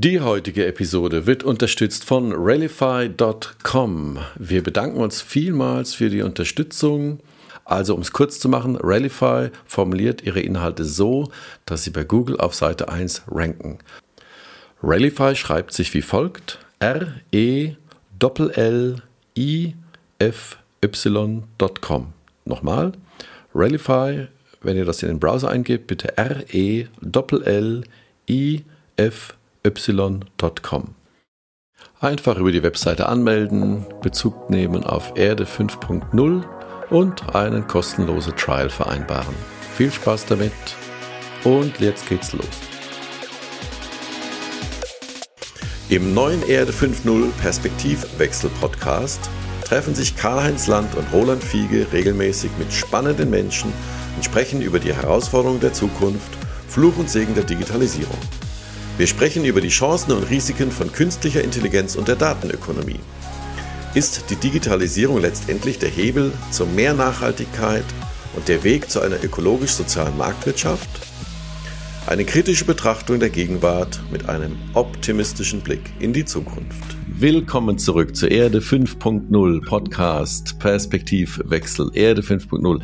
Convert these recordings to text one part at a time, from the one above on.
Die heutige Episode wird unterstützt von Rallify.com. Wir bedanken uns vielmals für die Unterstützung. Also, um es kurz zu machen, Rallify formuliert ihre Inhalte so, dass sie bei Google auf Seite 1 ranken. Rallify schreibt sich wie folgt: R-E-L-L-I-F-Y.com. Nochmal, Rallify, wenn ihr das in den Browser eingebt, bitte R-E-L-L-I-F-Y.com. Einfach über die Webseite anmelden, Bezug nehmen auf Erde 5.0 und einen kostenlosen Trial vereinbaren. Viel Spaß damit und jetzt geht's los. Im neuen Erde 5.0 Perspektivwechsel Podcast treffen sich Karl-Heinz Land und Roland Fiege regelmäßig mit spannenden Menschen und sprechen über die Herausforderungen der Zukunft, Fluch und Segen der Digitalisierung. Wir sprechen über die Chancen und Risiken von künstlicher Intelligenz und der Datenökonomie. Ist die Digitalisierung letztendlich der Hebel zu mehr Nachhaltigkeit und der Weg zu einer ökologisch-sozialen Marktwirtschaft? Eine kritische Betrachtung der Gegenwart mit einem optimistischen Blick in die Zukunft. Willkommen zurück zur Erde 5.0 Podcast Perspektivwechsel Erde 5.0.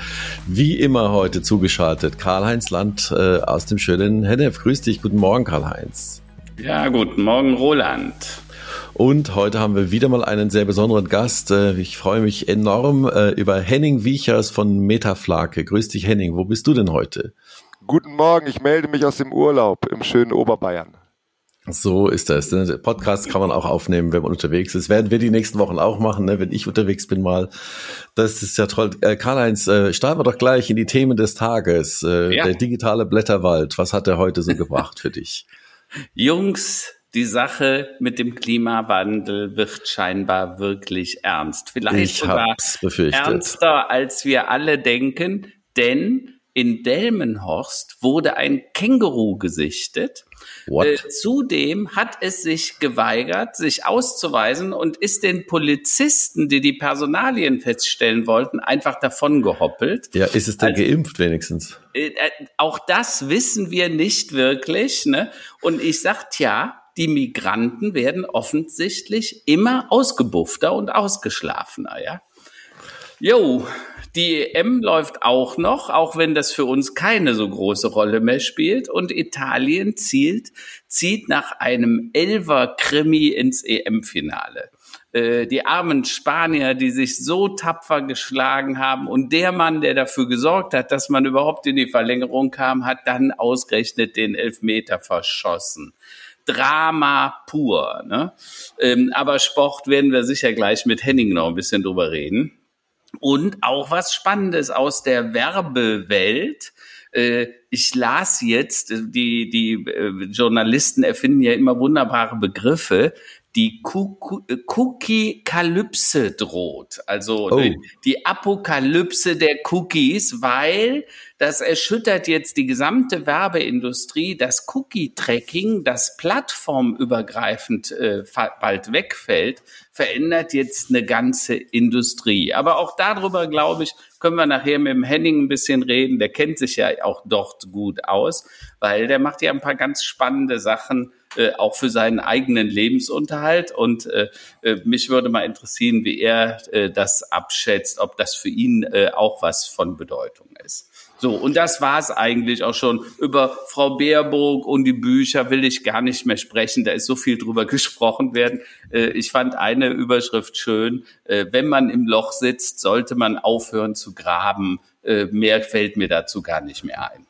Wie immer heute zugeschaltet Karl-Heinz Land äh, aus dem schönen Hennef. Grüß dich, guten Morgen Karl-Heinz. Ja, guten Morgen Roland. Und heute haben wir wieder mal einen sehr besonderen Gast. Äh, ich freue mich enorm äh, über Henning Wiechers von Metaflake. Grüß dich, Henning. Wo bist du denn heute? Guten Morgen, ich melde mich aus dem Urlaub im schönen Oberbayern. So ist das. Ne? Podcast kann man auch aufnehmen, wenn man unterwegs ist. Werden wir die nächsten Wochen auch machen, ne? wenn ich unterwegs bin mal. Das ist ja toll. Äh, Karl-Heinz, äh, starten wir doch gleich in die Themen des Tages. Äh, ja. Der digitale Blätterwald. Was hat er heute so gebracht für dich? Jungs, die Sache mit dem Klimawandel wird scheinbar wirklich ernst. Vielleicht ich sogar ernster, als wir alle denken, denn in Delmenhorst wurde ein Känguru gesichtet. Äh, zudem hat es sich geweigert, sich auszuweisen und ist den Polizisten, die die Personalien feststellen wollten, einfach davon gehoppelt. Ja, ist es denn also, geimpft wenigstens? Äh, äh, auch das wissen wir nicht wirklich. Ne? Und ich sag, ja, die Migranten werden offensichtlich immer ausgebuffter und ausgeschlafener, ja. Jo, die EM läuft auch noch, auch wenn das für uns keine so große Rolle mehr spielt. Und Italien zielt, zieht nach einem Elver-Krimi ins EM-Finale äh, die armen Spanier, die sich so tapfer geschlagen haben und der Mann, der dafür gesorgt hat, dass man überhaupt in die Verlängerung kam, hat dann ausgerechnet den Elfmeter verschossen. Drama pur. Ne? Ähm, aber Sport werden wir sicher gleich mit Henning noch ein bisschen drüber reden. Und auch was Spannendes aus der Werbewelt. Äh, ich las jetzt, die, die äh, Journalisten erfinden ja immer wunderbare Begriffe die Cookie-Kalypse droht. Also oh. die Apokalypse der Cookies, weil das erschüttert jetzt die gesamte Werbeindustrie, das Cookie-Tracking, das plattformübergreifend äh, bald wegfällt, verändert jetzt eine ganze Industrie. Aber auch darüber, glaube ich, können wir nachher mit dem Henning ein bisschen reden. Der kennt sich ja auch dort gut aus, weil der macht ja ein paar ganz spannende Sachen, äh, auch für seinen eigenen Lebensunterhalt. Und äh, äh, mich würde mal interessieren, wie er äh, das abschätzt, ob das für ihn äh, auch was von Bedeutung ist. So, und das war es eigentlich auch schon. Über Frau Baerbock und die Bücher will ich gar nicht mehr sprechen. Da ist so viel drüber gesprochen werden. Äh, ich fand eine Überschrift schön. Wenn man im Loch sitzt, sollte man aufhören zu graben. Mehr fällt mir dazu gar nicht mehr ein.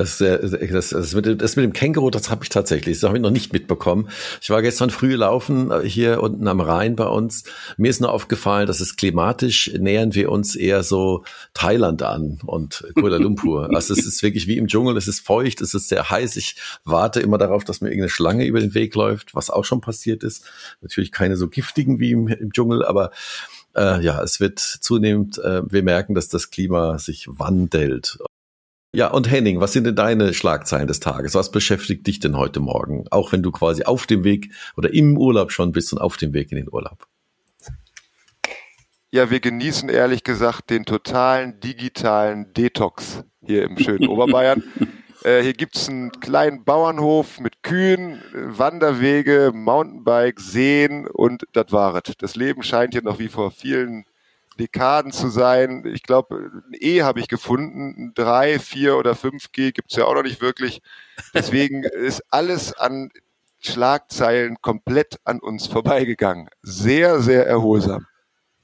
Das, das, das, mit, dem, das mit dem Känguru, das habe ich tatsächlich, das habe ich noch nicht mitbekommen. Ich war gestern früh laufen äh, hier unten am Rhein bei uns. Mir ist nur aufgefallen, dass es klimatisch nähern wir uns eher so Thailand an und Kuala Lumpur. also es ist wirklich wie im Dschungel, es ist feucht, es ist sehr heiß. Ich warte immer darauf, dass mir irgendeine Schlange über den Weg läuft, was auch schon passiert ist. Natürlich keine so giftigen wie im, im Dschungel, aber äh, ja, es wird zunehmend, äh, wir merken, dass das Klima sich wandelt. Ja, und Henning, was sind denn deine Schlagzeilen des Tages? Was beschäftigt dich denn heute Morgen? Auch wenn du quasi auf dem Weg oder im Urlaub schon bist und auf dem Weg in den Urlaub. Ja, wir genießen ehrlich gesagt den totalen digitalen Detox hier im schönen Oberbayern. Äh, hier gibt's einen kleinen Bauernhof mit Kühen, Wanderwege, Mountainbike, Seen und das war es. Das Leben scheint hier noch wie vor vielen Dekaden zu sein. Ich glaube, ein E habe ich gefunden. Drei, vier oder 5G gibt's ja auch noch nicht wirklich. Deswegen ist alles an Schlagzeilen komplett an uns vorbeigegangen. Sehr, sehr erholsam.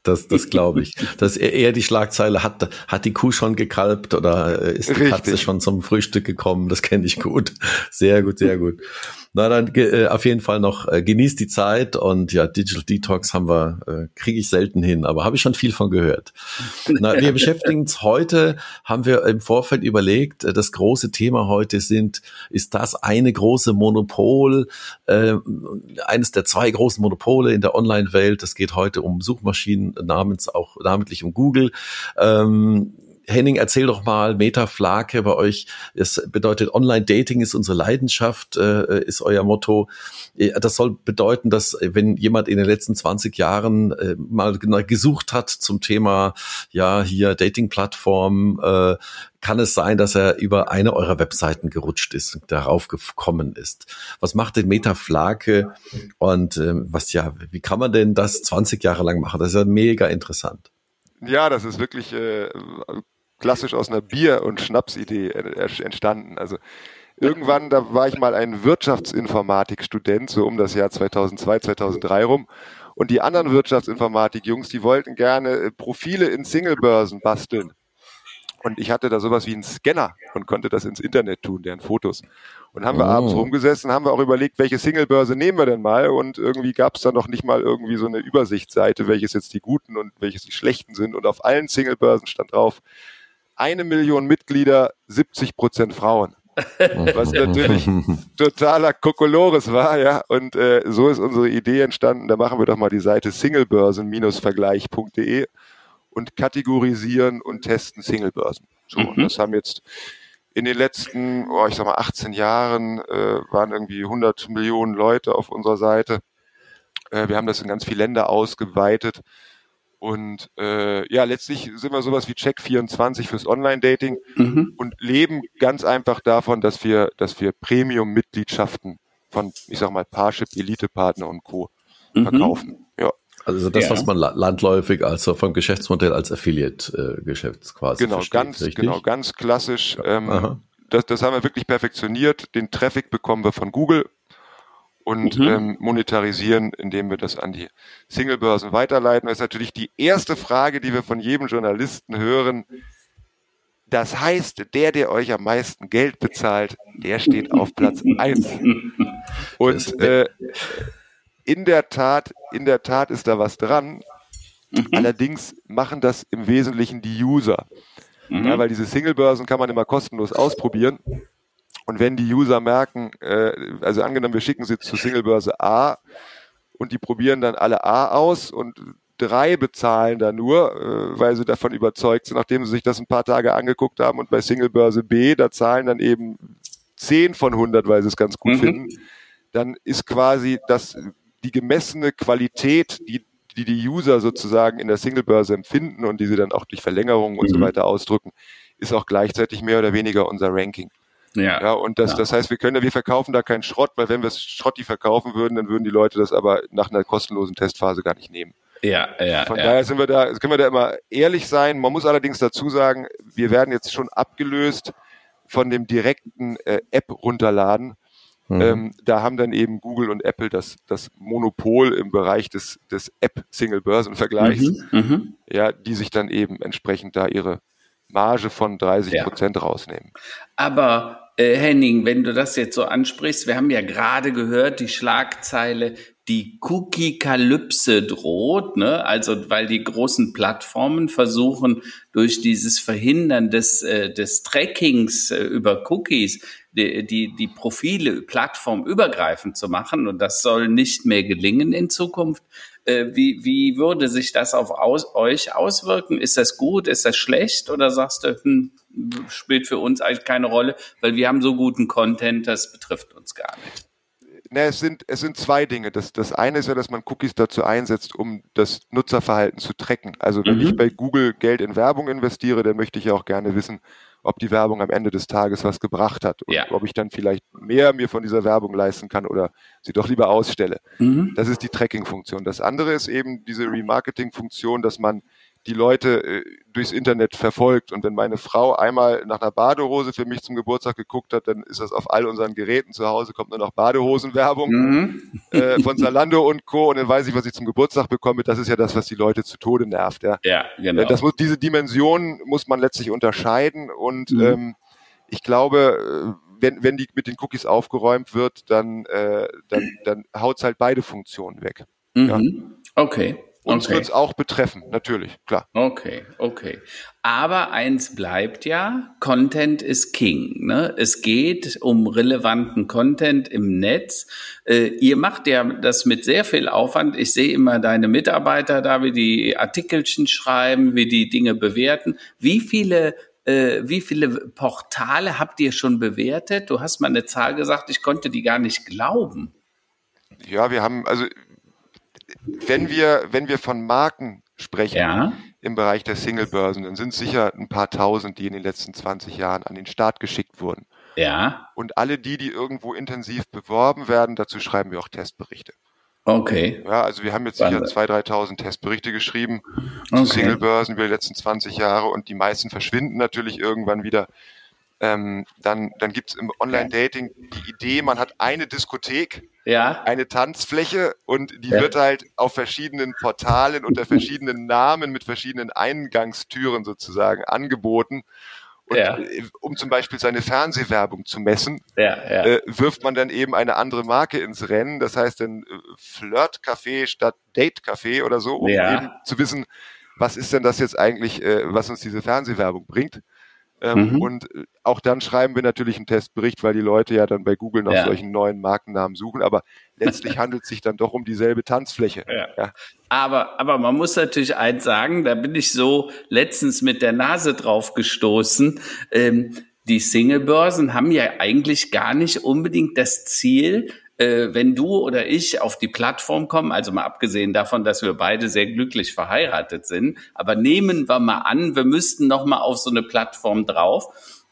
Das, das glaube ich. Dass er eher die Schlagzeile hat, hat die Kuh schon gekalbt oder ist die Richtig. Katze schon zum Frühstück gekommen? Das kenne ich gut. Sehr gut, sehr gut. Na dann äh, auf jeden Fall noch äh, genießt die Zeit und ja, Digital Detox haben wir, äh, kriege ich selten hin, aber habe ich schon viel von gehört. Na, wir beschäftigen uns heute, haben wir im Vorfeld überlegt, äh, das große Thema heute sind, ist das eine große Monopol, äh, eines der zwei großen Monopole in der Online-Welt. Das geht heute um Suchmaschinen, namens auch namentlich um Google. Ähm, Henning, erzähl doch mal, Metaflake bei euch. Es bedeutet, Online-Dating ist unsere Leidenschaft, äh, ist euer Motto. Äh, das soll bedeuten, dass äh, wenn jemand in den letzten 20 Jahren äh, mal gesucht hat zum Thema, ja, hier Dating-Plattform, äh, kann es sein, dass er über eine eurer Webseiten gerutscht ist und darauf gekommen ist. Was macht denn Metaflake und äh, was ja, wie kann man denn das 20 Jahre lang machen? Das ist ja mega interessant. Ja, das ist wirklich äh, klassisch aus einer Bier- und Schnapsidee entstanden. Also irgendwann, da war ich mal ein Wirtschaftsinformatikstudent, so um das Jahr 2002, 2003 rum. Und die anderen Wirtschaftsinformatik-Jungs, die wollten gerne äh, Profile in Singlebörsen basteln. Und ich hatte da sowas wie einen Scanner und konnte das ins Internet tun, deren Fotos. Und haben wir oh. abends rumgesessen, haben wir auch überlegt, welche Singlebörse nehmen wir denn mal? Und irgendwie gab es da noch nicht mal irgendwie so eine Übersichtsseite, welches jetzt die guten und welches die schlechten sind. Und auf allen Singlebörsen stand drauf, eine Million Mitglieder, 70 Prozent Frauen. Was natürlich totaler Kokolores war, ja. Und äh, so ist unsere Idee entstanden. Da machen wir doch mal die Seite singlebörsen-vergleich.de und kategorisieren und testen Singlebörsen. So, mhm. und das haben jetzt in den letzten, oh, ich sag mal, 18 Jahren äh, waren irgendwie 100 Millionen Leute auf unserer Seite. Äh, wir haben das in ganz viele Länder ausgeweitet. Und äh, ja, letztlich sind wir sowas wie Check24 fürs Online-Dating mhm. und leben ganz einfach davon, dass wir, dass wir Premium-Mitgliedschaften von, ich sag mal, Parship, Elite-Partner und Co. Mhm. verkaufen. Ja. Also das, ja. was man landläufig also vom Geschäftsmodell als Affiliate-Geschäft quasi Genau, versteht, ganz, richtig? genau, ganz klassisch. Ähm, das, das haben wir wirklich perfektioniert. Den Traffic bekommen wir von Google und mhm. ähm, monetarisieren, indem wir das an die Singlebörsen weiterleiten. Das ist natürlich die erste Frage, die wir von jedem Journalisten hören. Das heißt, der, der euch am meisten Geld bezahlt, der steht auf Platz eins. Und äh, in der Tat, in der Tat ist da was dran. Mhm. Allerdings machen das im Wesentlichen die User. Mhm. Ja, weil diese Singlebörsen kann man immer kostenlos ausprobieren. Und wenn die User merken, äh, also angenommen, wir schicken sie zur Singlebörse A und die probieren dann alle A aus und drei bezahlen da nur, äh, weil sie davon überzeugt sind, nachdem sie sich das ein paar Tage angeguckt haben und bei Singlebörse B, da zahlen dann eben zehn von 100, weil sie es ganz gut mhm. finden, dann ist quasi das, die gemessene Qualität, die die die User sozusagen in der Singlebörse empfinden und die sie dann auch durch Verlängerungen und mhm. so weiter ausdrücken, ist auch gleichzeitig mehr oder weniger unser Ranking. Ja. ja und das, ja. das heißt, wir können, wir verkaufen da keinen Schrott, weil wenn wir Schrotti verkaufen würden, dann würden die Leute das aber nach einer kostenlosen Testphase gar nicht nehmen. Ja, ja. Von ja. daher sind wir da, können wir da immer ehrlich sein. Man muss allerdings dazu sagen, wir werden jetzt schon abgelöst von dem direkten äh, App runterladen. Mhm. Ähm, da haben dann eben Google und Apple das, das Monopol im Bereich des, des App-Single-Börsen-Vergleichs, mhm, mhm, ja, die sich dann eben entsprechend da ihre Marge von 30 Prozent ja. rausnehmen. Aber äh, Henning, wenn du das jetzt so ansprichst, wir haben ja gerade gehört, die Schlagzeile, die Cookie-Kalypse droht, ne? also weil die großen Plattformen versuchen, durch dieses Verhindern des, äh, des Trackings äh, über Cookies die, die, die Profile plattformübergreifend zu machen. Und das soll nicht mehr gelingen in Zukunft. Äh, wie, wie würde sich das auf aus, euch auswirken? Ist das gut? Ist das schlecht? Oder sagst du, hm, spielt für uns eigentlich keine Rolle, weil wir haben so guten Content, das betrifft uns gar nicht? Na, es sind, es sind zwei Dinge. Das, das eine ist ja, dass man Cookies dazu einsetzt, um das Nutzerverhalten zu tracken. Also wenn mhm. ich bei Google Geld in Werbung investiere, dann möchte ich ja auch gerne wissen, ob die Werbung am Ende des Tages was gebracht hat und ja. ob ich dann vielleicht mehr mir von dieser Werbung leisten kann oder sie doch lieber ausstelle. Mhm. Das ist die Tracking-Funktion. Das andere ist eben diese Remarketing-Funktion, dass man die Leute äh, durchs Internet verfolgt. Und wenn meine Frau einmal nach einer Badehose für mich zum Geburtstag geguckt hat, dann ist das auf all unseren Geräten zu Hause, kommt nur noch Badehosenwerbung mhm. äh, von Zalando und Co. Und dann weiß ich, was ich zum Geburtstag bekomme. Das ist ja das, was die Leute zu Tode nervt. Ja, ja genau. Äh, das muss, diese Dimension muss man letztlich unterscheiden. Und mhm. ähm, ich glaube, äh, wenn, wenn die mit den Cookies aufgeräumt wird, dann, äh, dann, dann haut's halt beide Funktionen weg. Mhm. Ja. Okay. Uns okay. wird es auch betreffen, natürlich, klar. Okay, okay. Aber eins bleibt ja, Content ist King. Ne? Es geht um relevanten Content im Netz. Äh, ihr macht ja das mit sehr viel Aufwand. Ich sehe immer deine Mitarbeiter da, wie die Artikelchen schreiben, wie die Dinge bewerten. Wie viele äh, wie viele Portale habt ihr schon bewertet? Du hast mal eine Zahl gesagt, ich konnte die gar nicht glauben. Ja, wir haben, also wenn wir, wenn wir von Marken sprechen ja. im Bereich der Single-Börsen, dann sind es sicher ein paar tausend, die in den letzten 20 Jahren an den Start geschickt wurden. Ja. Und alle die, die irgendwo intensiv beworben werden, dazu schreiben wir auch Testberichte. Okay. Ja, also wir haben jetzt sicher 2.000, 3.000 Testberichte geschrieben okay. zu Single-Börsen über die letzten 20 Jahre und die meisten verschwinden natürlich irgendwann wieder. Ähm, dann dann gibt es im Online-Dating die Idee, man hat eine Diskothek, ja. eine Tanzfläche und die ja. wird halt auf verschiedenen Portalen unter verschiedenen Namen mit verschiedenen Eingangstüren sozusagen angeboten. Und ja. Äh, um zum Beispiel seine Fernsehwerbung zu messen, ja, ja. Äh, wirft man dann eben eine andere Marke ins Rennen. Das heißt dann äh, Flirt-Café statt Date-Café oder so, um eben zu wissen, was ist denn das jetzt eigentlich, äh, was uns diese Fernsehwerbung bringt. Ähm, mhm. Und äh, auch dann schreiben wir natürlich einen Testbericht, weil die Leute ja dann bei Google nach ja. solchen neuen Markennamen suchen. Aber letztlich handelt es sich dann doch um dieselbe Tanzfläche. Ja. ja. Aber, aber man muss natürlich eins sagen, da bin ich so letztens mit der Nase drauf gestoßen. Ähm, die Singlebörsen haben ja eigentlich gar nicht unbedingt das Ziel, äh, wenn du oder ich auf die Plattform kommen, also mal abgesehen davon, dass wir beide sehr glücklich verheiratet sind, aber nehmen wir mal an, wir müssten noch mal auf so eine Plattform drauf.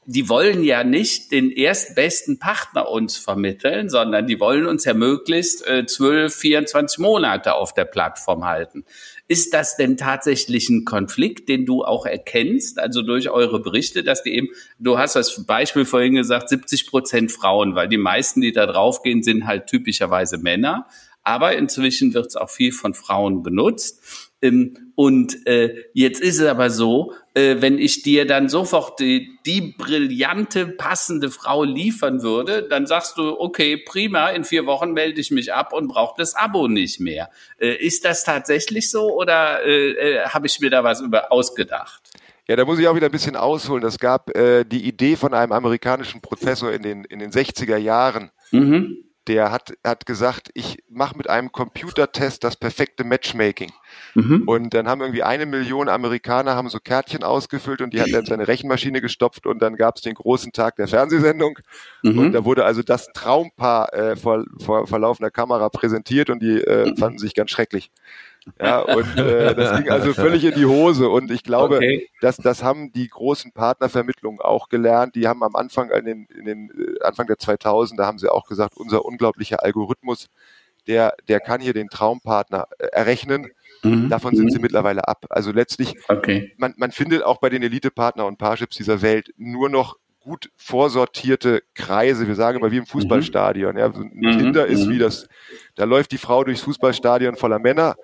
Die wollen ja nicht den erstbesten Partner uns vermitteln, sondern die wollen uns ja möglichst äh, 12, 24 Monate auf der Plattform halten. Ist das denn tatsächlich ein Konflikt, den du auch erkennst, also durch eure Berichte, dass die eben, du hast das Beispiel vorhin gesagt, 70 Prozent Frauen, weil die meisten, die da draufgehen, sind halt typischerweise Männer. Aber inzwischen wird es auch viel von Frauen benutzt. Ähm, und äh, jetzt ist es aber so, äh, wenn ich dir dann sofort die, die brillante, passende Frau liefern würde, dann sagst du, okay, prima, in vier Wochen melde ich mich ab und brauche das Abo nicht mehr. Äh, ist das tatsächlich so oder äh, äh, habe ich mir da was über ausgedacht? Ja, da muss ich auch wieder ein bisschen ausholen. Das gab äh, die Idee von einem amerikanischen Professor in den, in den 60er Jahren. Mhm der hat, hat gesagt, ich mache mit einem Computertest das perfekte Matchmaking. Mhm. Und dann haben irgendwie eine Million Amerikaner haben so Kärtchen ausgefüllt und die hat er in seine Rechenmaschine gestopft und dann gab es den großen Tag der Fernsehsendung. Mhm. Und da wurde also das Traumpaar äh, vor, vor, vor laufender Kamera präsentiert und die äh, mhm. fanden sich ganz schrecklich. Ja, und äh, das ging also völlig in die Hose. Und ich glaube, okay. dass das haben die großen Partnervermittlungen auch gelernt. Die haben am Anfang, in den, in den äh, Anfang der 2000, da haben sie auch gesagt, unser unglaublicher Algorithmus, der, der kann hier den Traumpartner äh, errechnen. Mhm. Davon sind mhm. sie mittlerweile ab. Also letztlich, okay. man, man findet auch bei den Elite-Partner und Parships dieser Welt nur noch gut vorsortierte Kreise. Wir sagen immer wie im Fußballstadion. Ja, so ein mhm. Tinder ist mhm. wie das, da läuft die Frau durchs Fußballstadion voller Männer.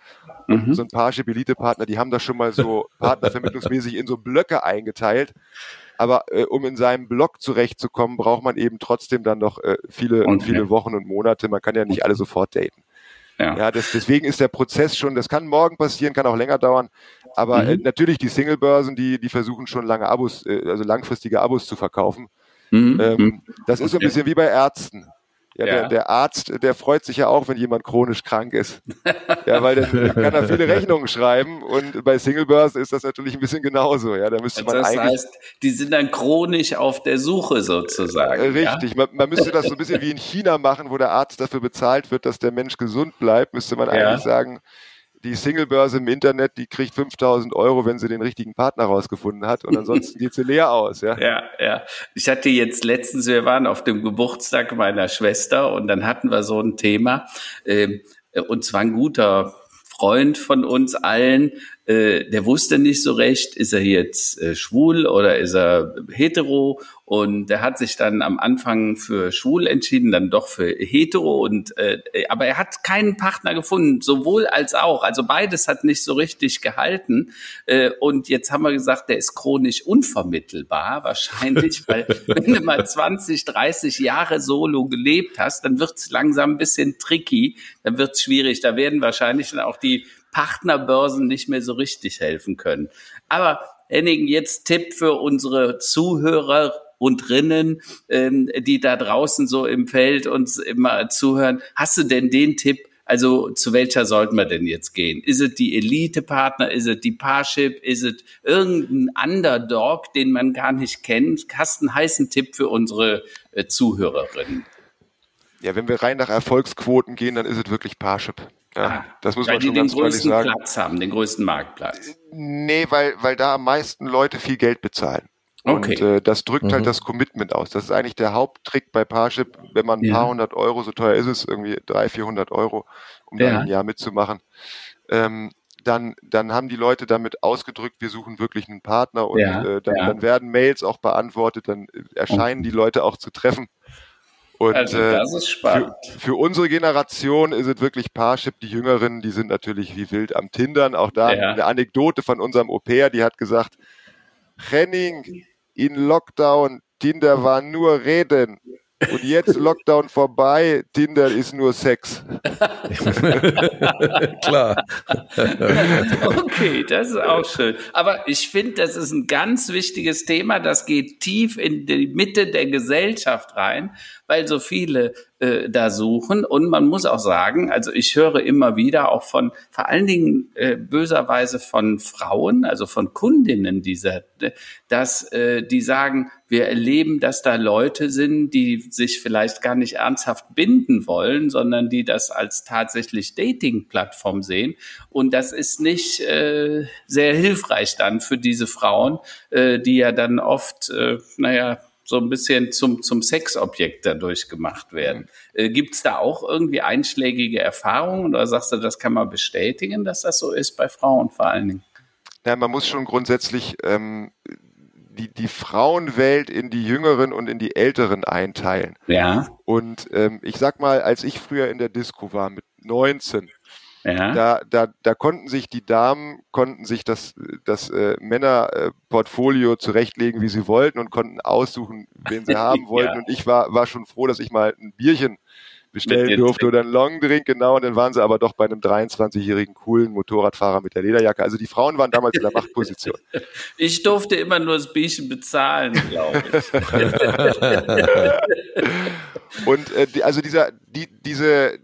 Mhm. so ein Parship Elite-Partner, die haben das schon mal so partnervermittlungsmäßig in so Blöcke eingeteilt. Aber äh, um in seinem Block zurechtzukommen, braucht man eben trotzdem dann noch äh, viele, okay. viele Wochen und Monate. Man kann ja nicht alle sofort daten. Ja, ja das, deswegen ist der Prozess schon, das kann morgen passieren, kann auch länger dauern. Aber äh, mhm. natürlich die Single-Börsen, die, die versuchen schon lange Abos, äh, also langfristige Abos zu verkaufen. Mhm. Ähm, mhm. das ist so ein bisschen wie bei Ärzten. Ja, ja. Der, der, Arzt, der freut sich ja auch, wenn jemand chronisch krank ist. ja, weil der, kann da viele Rechnungen schreiben und bei Singlebörsen ist das natürlich ein bisschen genauso. Ja, da müsste man das eigentlich. Heißt, die sind dann chronisch auf der Suche sozusagen. Richtig. Ja? Man, man, müsste das so ein bisschen wie in China machen, wo der Arzt dafür bezahlt wird, dass der Mensch gesund bleibt, müsste man eigentlich sagen, die Singlebörse im Internet, die kriegt 5000 Euro, wenn sie den richtigen Partner rausgefunden hat und ansonsten geht sie leer aus. Ja, ja. ja. Ich hatte jetzt letztens, wir waren auf dem Geburtstag meiner Schwester und dann hatten wir so ein Thema, äh, und zwar ein guter Freund von uns allen, äh, der wusste nicht so recht, ist er jetzt äh, schwul oder ist er hetero und der hat sich dann am Anfang für schwul entschieden, dann doch für hetero und äh, aber er hat keinen Partner gefunden, sowohl als auch. Also beides hat nicht so richtig gehalten. Äh, und jetzt haben wir gesagt, der ist chronisch unvermittelbar, wahrscheinlich, weil wenn du mal 20, 30 Jahre solo gelebt hast, dann wird's langsam ein bisschen tricky, dann wird's schwierig. Da werden wahrscheinlich dann auch die Partnerbörsen nicht mehr so richtig helfen können. Aber Henning, jetzt Tipp für unsere Zuhörer und Rinnen, ähm, die da draußen so im Feld uns immer zuhören. Hast du denn den Tipp, also zu welcher sollten wir denn jetzt gehen? Ist es die Elite-Partner? Ist es die Parship? Ist es irgendein Underdog, den man gar nicht kennt? Hast einen heißen Tipp für unsere äh, Zuhörerinnen? Ja, wenn wir rein nach Erfolgsquoten gehen, dann ist es wirklich Parship. Ja, ah, das muss man schon ganz ehrlich sagen. Den größten Platz haben, den größten Marktplatz. Nee, weil, weil da am meisten Leute viel Geld bezahlen. Okay. Und äh, das drückt halt mhm. halt das Commitment aus. Das ist eigentlich der Haupttrick bei Parship, wenn man ein ja. paar hundert Euro, so teuer ist es, irgendwie drei, vierhundert Euro, um ja. dann ein Jahr mitzumachen. Ähm, dann, dann haben die Leute damit ausgedrückt, wir suchen wirklich einen Partner und ja. äh, dann, dann, werden Mails auch beantwortet, dann erscheinen die Leute auch zu treffen. Und also das ist spannend. Für, für, unsere Generation ist es wirklich Parship. Die Jüngeren, die sind natürlich wie wild am Tindern. Auch da ja. eine Anekdote von unserem Au-pair, die hat gesagt, Henning, in Lockdown, Tinder war nur Reden. Und jetzt Lockdown vorbei, Tinder ist nur Sex. Klar. okay, das ist auch schön. Aber ich finde, das ist ein ganz wichtiges Thema. Das geht tief in die Mitte der Gesellschaft rein, weil so viele äh, da suchen. Und man muss auch sagen, also ich höre immer wieder auch von, vor allen Dingen äh, böserweise von Frauen, also von Kundinnen dieser, dass äh, die sagen, wir erleben, dass da Leute sind, die sich vielleicht gar nicht ernsthaft binden wollen, sondern die das als tatsächlich Dating-Plattform sehen. Und das ist nicht äh, sehr hilfreich dann für diese Frauen, äh, die ja dann oft, äh, naja, so ein bisschen zum, zum Sexobjekt dadurch gemacht werden. Äh, Gibt es da auch irgendwie einschlägige Erfahrungen oder sagst du, das kann man bestätigen, dass das so ist bei Frauen vor allen Dingen? Ja, man muss schon grundsätzlich ähm, die, die Frauenwelt in die Jüngeren und in die Älteren einteilen. Ja. Und ähm, ich sag mal, als ich früher in der Disco war mit 19, ja. Da, da, da konnten sich die Damen, konnten sich das, das äh, Männerportfolio zurechtlegen, wie sie wollten und konnten aussuchen, wen sie haben wollten. ja. Und ich war, war schon froh, dass ich mal ein Bierchen bestellen durfte oder einen Longdrink, genau. Und dann waren sie aber doch bei einem 23-jährigen coolen Motorradfahrer mit der Lederjacke. Also die Frauen waren damals in der Machtposition. Ich durfte immer nur das Bierchen bezahlen, glaube ich. und äh, die, also dieser, die, diese,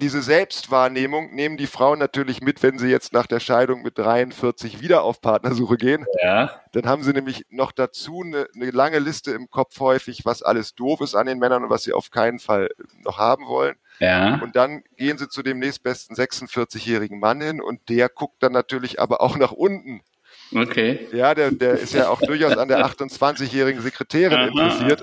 diese Selbstwahrnehmung nehmen die Frauen natürlich mit, wenn sie jetzt nach der Scheidung mit 43 wieder auf Partnersuche gehen. Ja. Dann haben sie nämlich noch dazu eine, eine, lange Liste im Kopf häufig, was alles doof ist an den Männern und was sie auf keinen Fall noch haben wollen. Ja. Und dann gehen sie zu dem nächstbesten 46-jährigen Mann hin und der guckt dann natürlich aber auch nach unten. Okay. Ja, der, der ist ja auch durchaus an der 28-jährigen Sekretärin interessiert.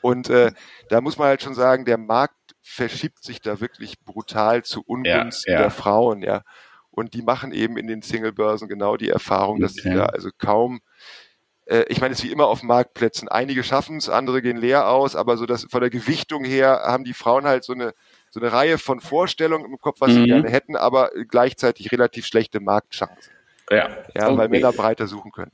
Und äh, da muss man halt schon sagen, der Markt verschiebt sich da wirklich brutal zu Ungunsten ja, ja. der Frauen, ja. Und die machen eben in den Singlebörsen genau die Erfahrung, dass okay. sie da also kaum äh, ich meine, es ist wie immer auf Marktplätzen. Einige schaffen es, andere gehen leer aus, aber so dass von der Gewichtung her haben die Frauen halt so eine so eine Reihe von Vorstellungen im Kopf, was mhm. sie gerne hätten, aber gleichzeitig relativ schlechte Marktchancen. Ja, ja okay. weil Männer breiter suchen können.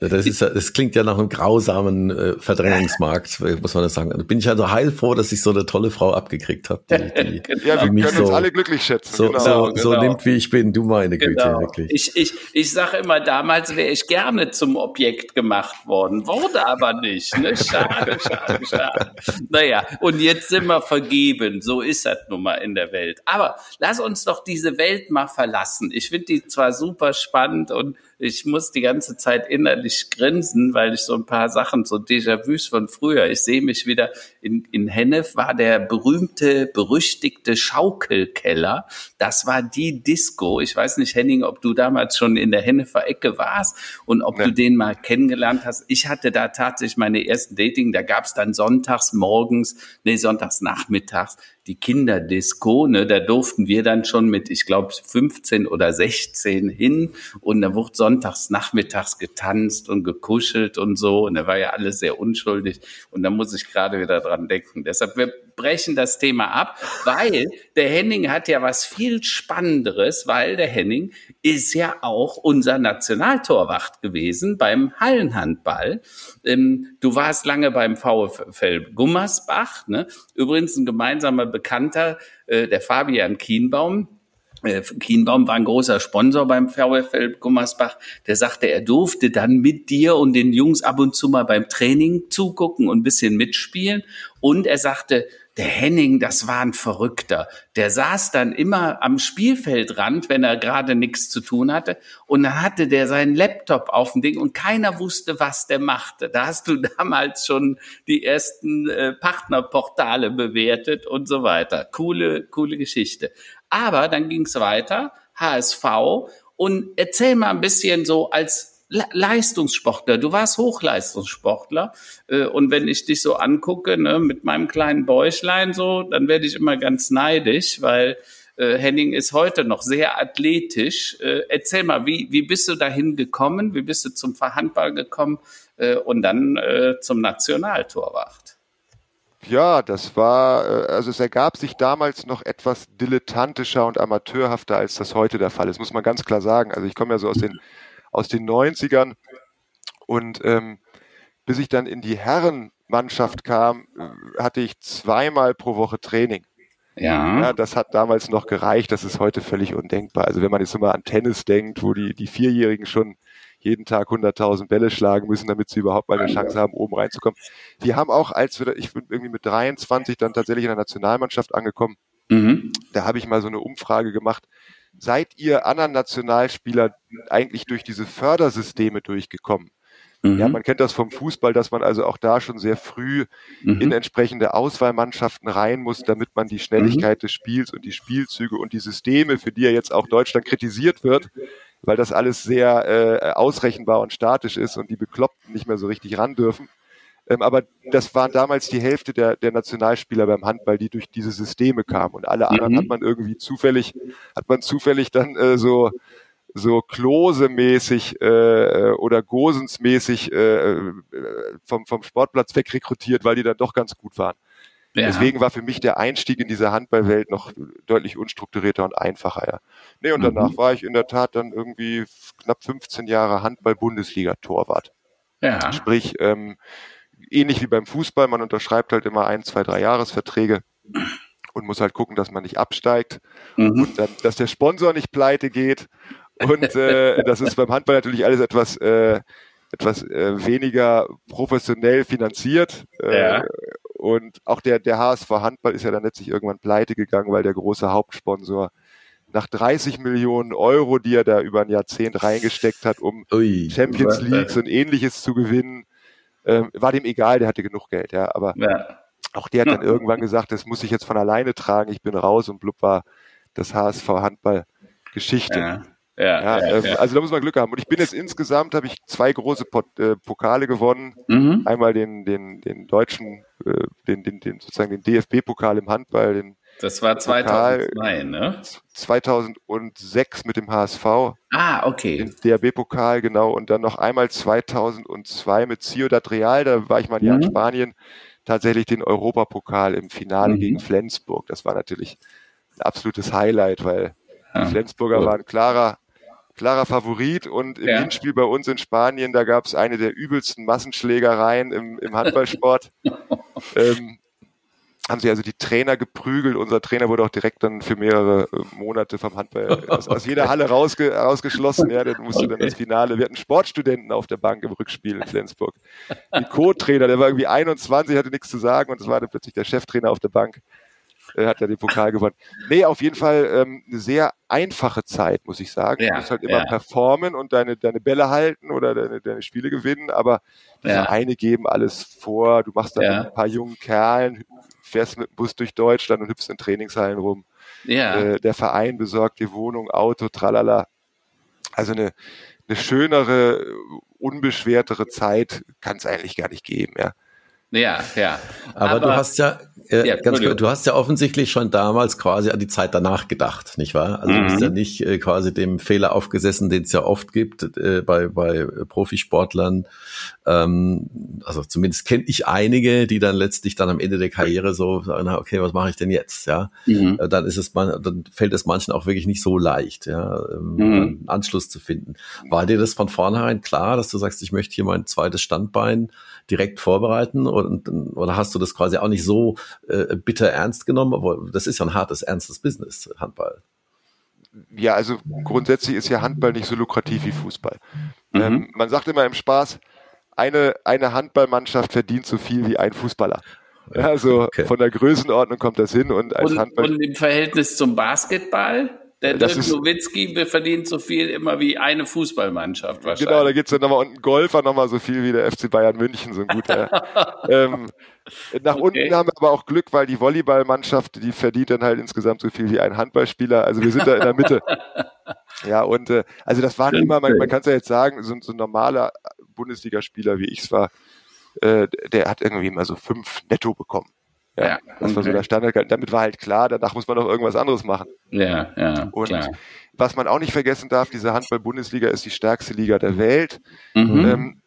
Das, ist, das klingt ja nach einem grausamen äh, Verdrängungsmarkt, muss man das sagen. Da bin ich also heilfroh, dass ich so eine tolle Frau abgekriegt habe. Die, die, ja, wir können so, uns alle glücklich schätzen. So, genau, so, genau. so nimmt, wie ich bin, du meine Güte, genau. wirklich. Ich, ich, ich sage immer, damals wäre ich gerne zum Objekt gemacht worden, wurde aber nicht. Ne? Schade, schade, schade. Naja, und jetzt sind wir vergeben. So ist das nun mal in der Welt. Aber lass uns doch diese Welt mal verlassen. Ich finde die zwar super spannend und ich muss die ganze Zeit innerlich grinsen, weil ich so ein paar Sachen, so Déjà-vus von früher, ich sehe mich wieder, in, in Hennef war der berühmte, berüchtigte Schaukelkeller. Das war die Disco. Ich weiß nicht, Henning, ob du damals schon in der Hennefer Ecke warst und ob ja. du den mal kennengelernt hast. Ich hatte da tatsächlich meine ersten Dating, da gab es dann sonntags morgens, nee, sonntags nachmittags die Kinderdisco, ne, da durften wir dann schon mit, ich glaube, 15 oder 16 hin. Und da wurde sonntags nachmittags getanzt und gekuschelt und so. Und da war ja alles sehr unschuldig. Und da muss ich gerade wieder dran denken. Deshalb, brechen das Thema ab, weil der Henning hat ja was viel Spannenderes, weil der Henning ist ja auch unser Nationaltorwacht gewesen beim Hallenhandball. Ähm, du warst lange beim VfL Gummersbach, ne? Übrigens ein gemeinsamer Bekannter, äh, der Fabian Kienbaum, Kienbaum war ein großer Sponsor beim VfL Gummersbach. Der sagte, er durfte dann mit dir und den Jungs ab und zu mal beim Training zugucken und ein bisschen mitspielen. Und er sagte, der Henning, das war ein Verrückter. Der saß dann immer am Spielfeldrand, wenn er gerade nichts zu tun hatte. Und dann hatte der seinen Laptop auf dem Ding und keiner wusste, was der machte. Da hast du damals schon die ersten äh, Partnerportale bewertet und so weiter. Coole, coole Geschichte. Aber dann ging's weiter, HSV. Und erzähl mal ein bisschen so als Leistungssportler, du warst Hochleistungssportler äh, und wenn ich dich so angucke, ne, mit meinem kleinen Bäuchlein so, dann werde ich immer ganz neidisch, weil äh, Henning ist heute noch sehr athletisch. Äh, erzähl mal, wie, wie bist du dahin gekommen? Wie bist du zum Verhandball gekommen und dann zum Nationaltorwart? Ja, das war, äh, also es ergab sich damals noch etwas dilettantischer und amateurhafter, als das heute der Fall ist, muss man ganz klar sagen. Also ich komme ja so aus den aus den 90ern. Und ähm, bis ich dann in die Herrenmannschaft kam, äh, hatte ich zweimal pro Woche Training. Ja. ja. Das hat damals noch gereicht, das ist heute völlig undenkbar. Also wenn man jetzt immer an Tennis denkt, wo die, die Vierjährigen schon jeden Tag 100.000 Bälle schlagen müssen, damit sie überhaupt mal eine Chance haben, oben reinzukommen. Wir haben auch, als wir, ich bin irgendwie mit 23 dann tatsächlich in der Nationalmannschaft angekommen, mhm. da habe ich mal so eine Umfrage gemacht, seid ihr anderen Nationalspieler eigentlich durch diese Fördersysteme durchgekommen? Mhm. Ja, man kennt das vom Fußball, dass man also auch da schon sehr früh mhm. in entsprechende Auswahlmannschaften rein muss, damit man die Schnelligkeit mhm. des Spiels und die Spielzüge und die Systeme, für die ja jetzt auch Deutschland kritisiert wird, weil das alles sehr äh, ausrechenbar und statisch ist und die Bekloppten nicht mehr so richtig ran dürfen, ähm, aber das waren damals die Hälfte der, der Nationalspieler beim Handball, die durch diese Systeme kamen. Und alle anderen mhm. hat man irgendwie zufällig, hat man zufällig dann äh, so so Klose-mäßig äh, oder Gosens-mäßig äh, äh, vom, vom Sportplatz wegrekrutiert, weil die dann doch ganz gut waren. Ja. Deswegen war für mich der Einstieg in diese Handballwelt noch deutlich unstrukturierter und einfacher. Ja. Nee, und danach mhm. war ich in der Tat dann irgendwie knapp 15 Jahre Handball-Bundesliga-Torwart. Ja. Sprich, ähm, ähnlich wie beim Fußball, man unterschreibt halt immer ein, zwei, drei Jahresverträge und muss halt gucken, dass man nicht absteigt mhm. und dann, dass der Sponsor nicht pleite geht. Und äh, das ist beim Handball natürlich alles etwas äh, etwas äh, weniger professionell finanziert. Äh, ja. Und auch der, der HSV Handball ist ja dann letztlich irgendwann pleite gegangen, weil der große Hauptsponsor nach 30 Millionen Euro, die er da über ein Jahrzehnt reingesteckt hat, um Ui, Champions Leagues und ähnliches zu gewinnen, ähm, war dem egal, der hatte genug Geld, ja. Aber ja. auch der hat dann irgendwann gesagt, das muss ich jetzt von alleine tragen, ich bin raus und blub war das HSV Handball Geschichte. Ja. Ja, ja, ja, ähm, Also da muss man Glück haben. Und ich bin jetzt insgesamt, habe ich zwei große Pot, äh, Pokale gewonnen. Mhm. Einmal den, den, den deutschen, äh, den, den, den, sozusagen den DFB-Pokal im Handball, den das war 2002, ne? 2006 mit dem HSV. Ah, okay. Den DRB-Pokal, genau. Und dann noch einmal 2002 mit Ciudad Real, da war ich mal mhm. in Spanien, tatsächlich den Europapokal im Finale mhm. gegen Flensburg. Das war natürlich ein absolutes Highlight, weil ja. die Flensburger cool. waren klarer, klarer Favorit und im ja. Hinspiel bei uns in Spanien, da gab es eine der übelsten Massenschlägereien im, im Handballsport. ähm, haben sie also die Trainer geprügelt. Unser Trainer wurde auch direkt dann für mehrere äh, Monate vom Handball aus, aus jeder Halle rausge rausgeschlossen. Ja, der musste okay. dann das Finale. Wir hatten Sportstudenten auf der Bank im Rückspiel in Flensburg. Die Co-Trainer, der war irgendwie 21, hatte nichts zu sagen und es war dann plötzlich der Cheftrainer auf der Bank. Äh, hat er den Pokal gewonnen. Nee, auf jeden Fall ähm, eine sehr einfache Zeit, muss ich sagen. Ja, du musst halt immer ja. performen und deine, deine Bälle halten oder deine, deine Spiele gewinnen, aber die ja. Vereine geben alles vor. Du machst dann ja. ein paar jungen Kerlen, fährst mit dem Bus durch Deutschland und hüpfst in Trainingshallen rum. Ja. Äh, der Verein besorgt dir Wohnung, Auto, tralala. Also eine, eine schönere, unbeschwertere Zeit kann es eigentlich gar nicht geben, ja. Ja, ja. Aber, Aber du hast ja, äh, ja, ganz kurz, du hast ja offensichtlich schon damals quasi an die Zeit danach gedacht, nicht wahr? Also mhm. du bist ja mhm. nicht äh, quasi dem Fehler aufgesessen, den es ja oft gibt äh, bei, bei Profisportlern. Ähm, also zumindest kenne ich einige, die dann letztlich dann am Ende der Karriere so sagen, na, okay, was mache ich denn jetzt? Ja, mhm. Äh, dann ist es man, dann fällt es manchen auch wirklich nicht so leicht, ja, ähm, mhm. einen Anschluss zu finden. War dir das von vornherein klar, dass du sagst, ich möchte hier mein zweites Standbein direkt vorbereiten und, oder hast du das quasi auch nicht so äh, bitter ernst genommen? Aber das ist ja ein hartes, ernstes Business, Handball. Ja, also grundsätzlich ist ja Handball nicht so lukrativ wie Fußball. Mhm. Ähm, man sagt immer im Spaß, eine, eine Handballmannschaft verdient so viel wie ein Fußballer. Also okay. von der Größenordnung kommt das hin und als und, Handball. Und im Verhältnis zum Basketball? Der das Dirk Nowitzki verdient so viel immer wie eine Fußballmannschaft wahrscheinlich. Genau, da gibt's dann nochmal und ein Golfer nochmal so viel wie der FC Bayern München, so ein guter. ähm, nach okay. unten haben wir aber auch Glück, weil die Volleyballmannschaft, die verdient dann halt insgesamt so viel wie ein Handballspieler. Also wir sind da in der Mitte. ja, und äh, also das waren immer, man, man kann es ja jetzt sagen, so, so ein normaler Bundesligaspieler, wie ich es war, äh, der hat irgendwie immer so fünf netto bekommen. Ja, ja das okay. war so der Standard. Damit war halt klar, danach muss man noch irgendwas anderes machen. Ja, ja. Und klar. Was man auch nicht vergessen darf, diese Handball-Bundesliga ist die stärkste Liga der Welt. Mhm. Ähm,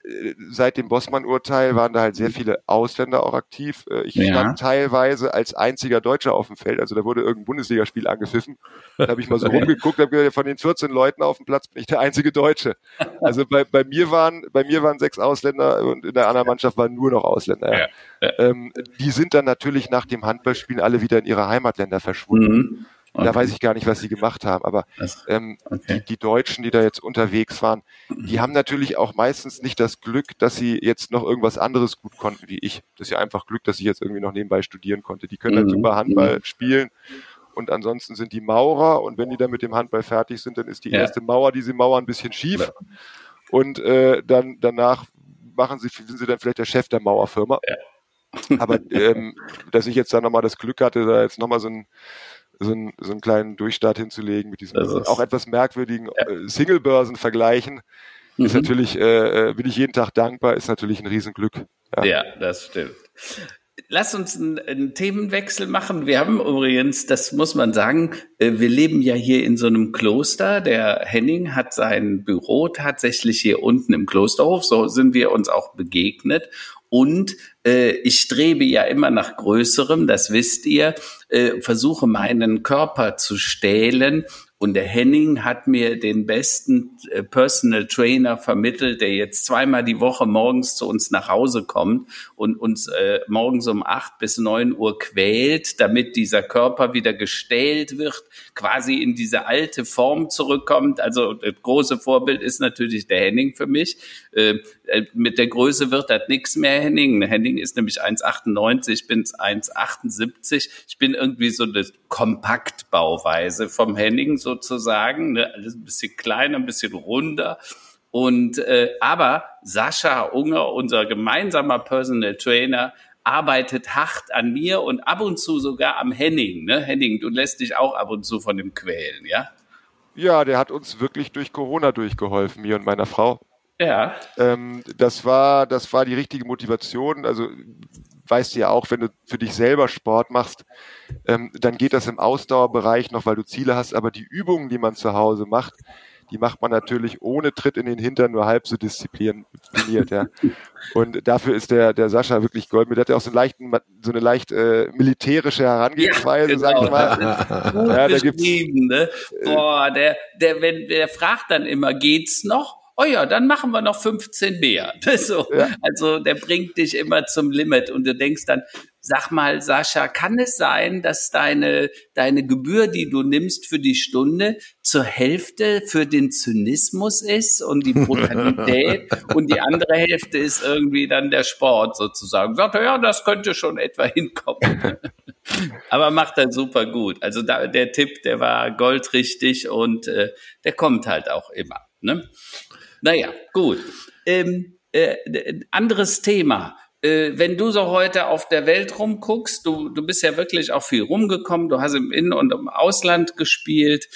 seit dem Bossmann-Urteil waren da halt sehr viele Ausländer auch aktiv. Äh, ich ja. stand teilweise als einziger Deutscher auf dem Feld. Also da wurde irgendein Bundesligaspiel angepfiffen. Da habe ich mal so rumgeguckt, habe gesagt, von den 14 Leuten auf dem Platz bin ich der einzige Deutsche. Also bei, bei mir waren bei mir waren sechs Ausländer und in der anderen Mannschaft waren nur noch Ausländer. Ja. Ja. Ähm, die sind dann natürlich nach dem Handballspielen alle wieder in ihre Heimatländer verschwunden. Mhm. Okay. Da weiß ich gar nicht, was sie gemacht haben. Aber ähm, okay. die, die Deutschen, die da jetzt unterwegs waren, die haben natürlich auch meistens nicht das Glück, dass sie jetzt noch irgendwas anderes gut konnten wie ich. Das ist ja einfach Glück, dass ich jetzt irgendwie noch nebenbei studieren konnte. Die können halt mhm. super Handball mhm. spielen. Und ansonsten sind die Maurer und wenn die dann mit dem Handball fertig sind, dann ist die ja. erste Mauer, die sie mauern, ein bisschen schief. Ja. Und äh, dann danach machen sie, sind sie dann vielleicht der Chef der Mauerfirma. Ja. Aber ähm, dass ich jetzt da nochmal das Glück hatte, da jetzt nochmal so ein so einen, so einen kleinen Durchstart hinzulegen mit diesem auch etwas merkwürdigen ja. Äh, Single-Börsen-Vergleichen. Mhm. Ist natürlich, äh, äh, bin ich jeden Tag dankbar, ist natürlich ein Riesenglück. Ja, ja das stimmt. Lass uns einen, einen, Themenwechsel machen. Wir haben übrigens, das muss man sagen, äh, wir leben ja hier in so einem Kloster. Der Henning hat sein Büro tatsächlich hier unten im Klosterhof. So sind wir uns auch begegnet. Und äh, ich strebe ja immer nach Größerem, das wisst ihr, äh, versuche meinen Körper zu stählen. Und der Henning hat mir den besten äh, Personal Trainer vermittelt, der jetzt zweimal die Woche morgens zu uns nach Hause kommt und uns äh, morgens um acht bis neun Uhr quält, damit dieser Körper wieder gestählt wird, quasi in diese alte Form zurückkommt. Also das große Vorbild ist natürlich der Henning für mich. Äh, äh mit der Größe wird das nichts mehr, Henning. Henning ist nämlich 1,98, ich bin 1,78. Ich bin irgendwie so eine Kompaktbauweise vom Henning, so sozusagen, ne? alles ein bisschen kleiner, ein bisschen runder. Und äh, aber Sascha Unger, unser gemeinsamer Personal Trainer, arbeitet hart an mir und ab und zu sogar am Henning. Ne? Henning, du lässt dich auch ab und zu von dem quälen, ja? Ja, der hat uns wirklich durch Corona durchgeholfen, mir und meiner Frau. Ja. Ähm, das war, das war die richtige Motivation. Also weißt du ja auch, wenn du für dich selber Sport machst, ähm, dann geht das im Ausdauerbereich noch, weil du Ziele hast, aber die Übungen, die man zu Hause macht, die macht man natürlich ohne Tritt in den Hintern nur halb so diszipliniert, ja. Und dafür ist der, der Sascha wirklich Gold mit. Der hat ja auch so, einen leichten, so eine leicht äh, militärische Herangehensweise, ja, genau. sag ich mal. Gut ja, da gibt's, ne? Boah, der, der, wenn, der fragt dann immer, geht's noch? oh ja, dann machen wir noch 15 mehr. So. Ja. Also der bringt dich immer zum Limit und du denkst dann, Sag mal, Sascha, kann es sein, dass deine, deine Gebühr, die du nimmst für die Stunde, zur Hälfte für den Zynismus ist und die Brutalität und die andere Hälfte ist irgendwie dann der Sport sozusagen? Sagt er, ja, das könnte schon etwa hinkommen. Aber macht er super gut. Also da, der Tipp, der war goldrichtig und äh, der kommt halt auch immer. Ne? Naja, gut. Ähm, äh, anderes Thema wenn du so heute auf der Welt rumguckst, du, du bist ja wirklich auch viel rumgekommen, du hast im In- und im Ausland gespielt.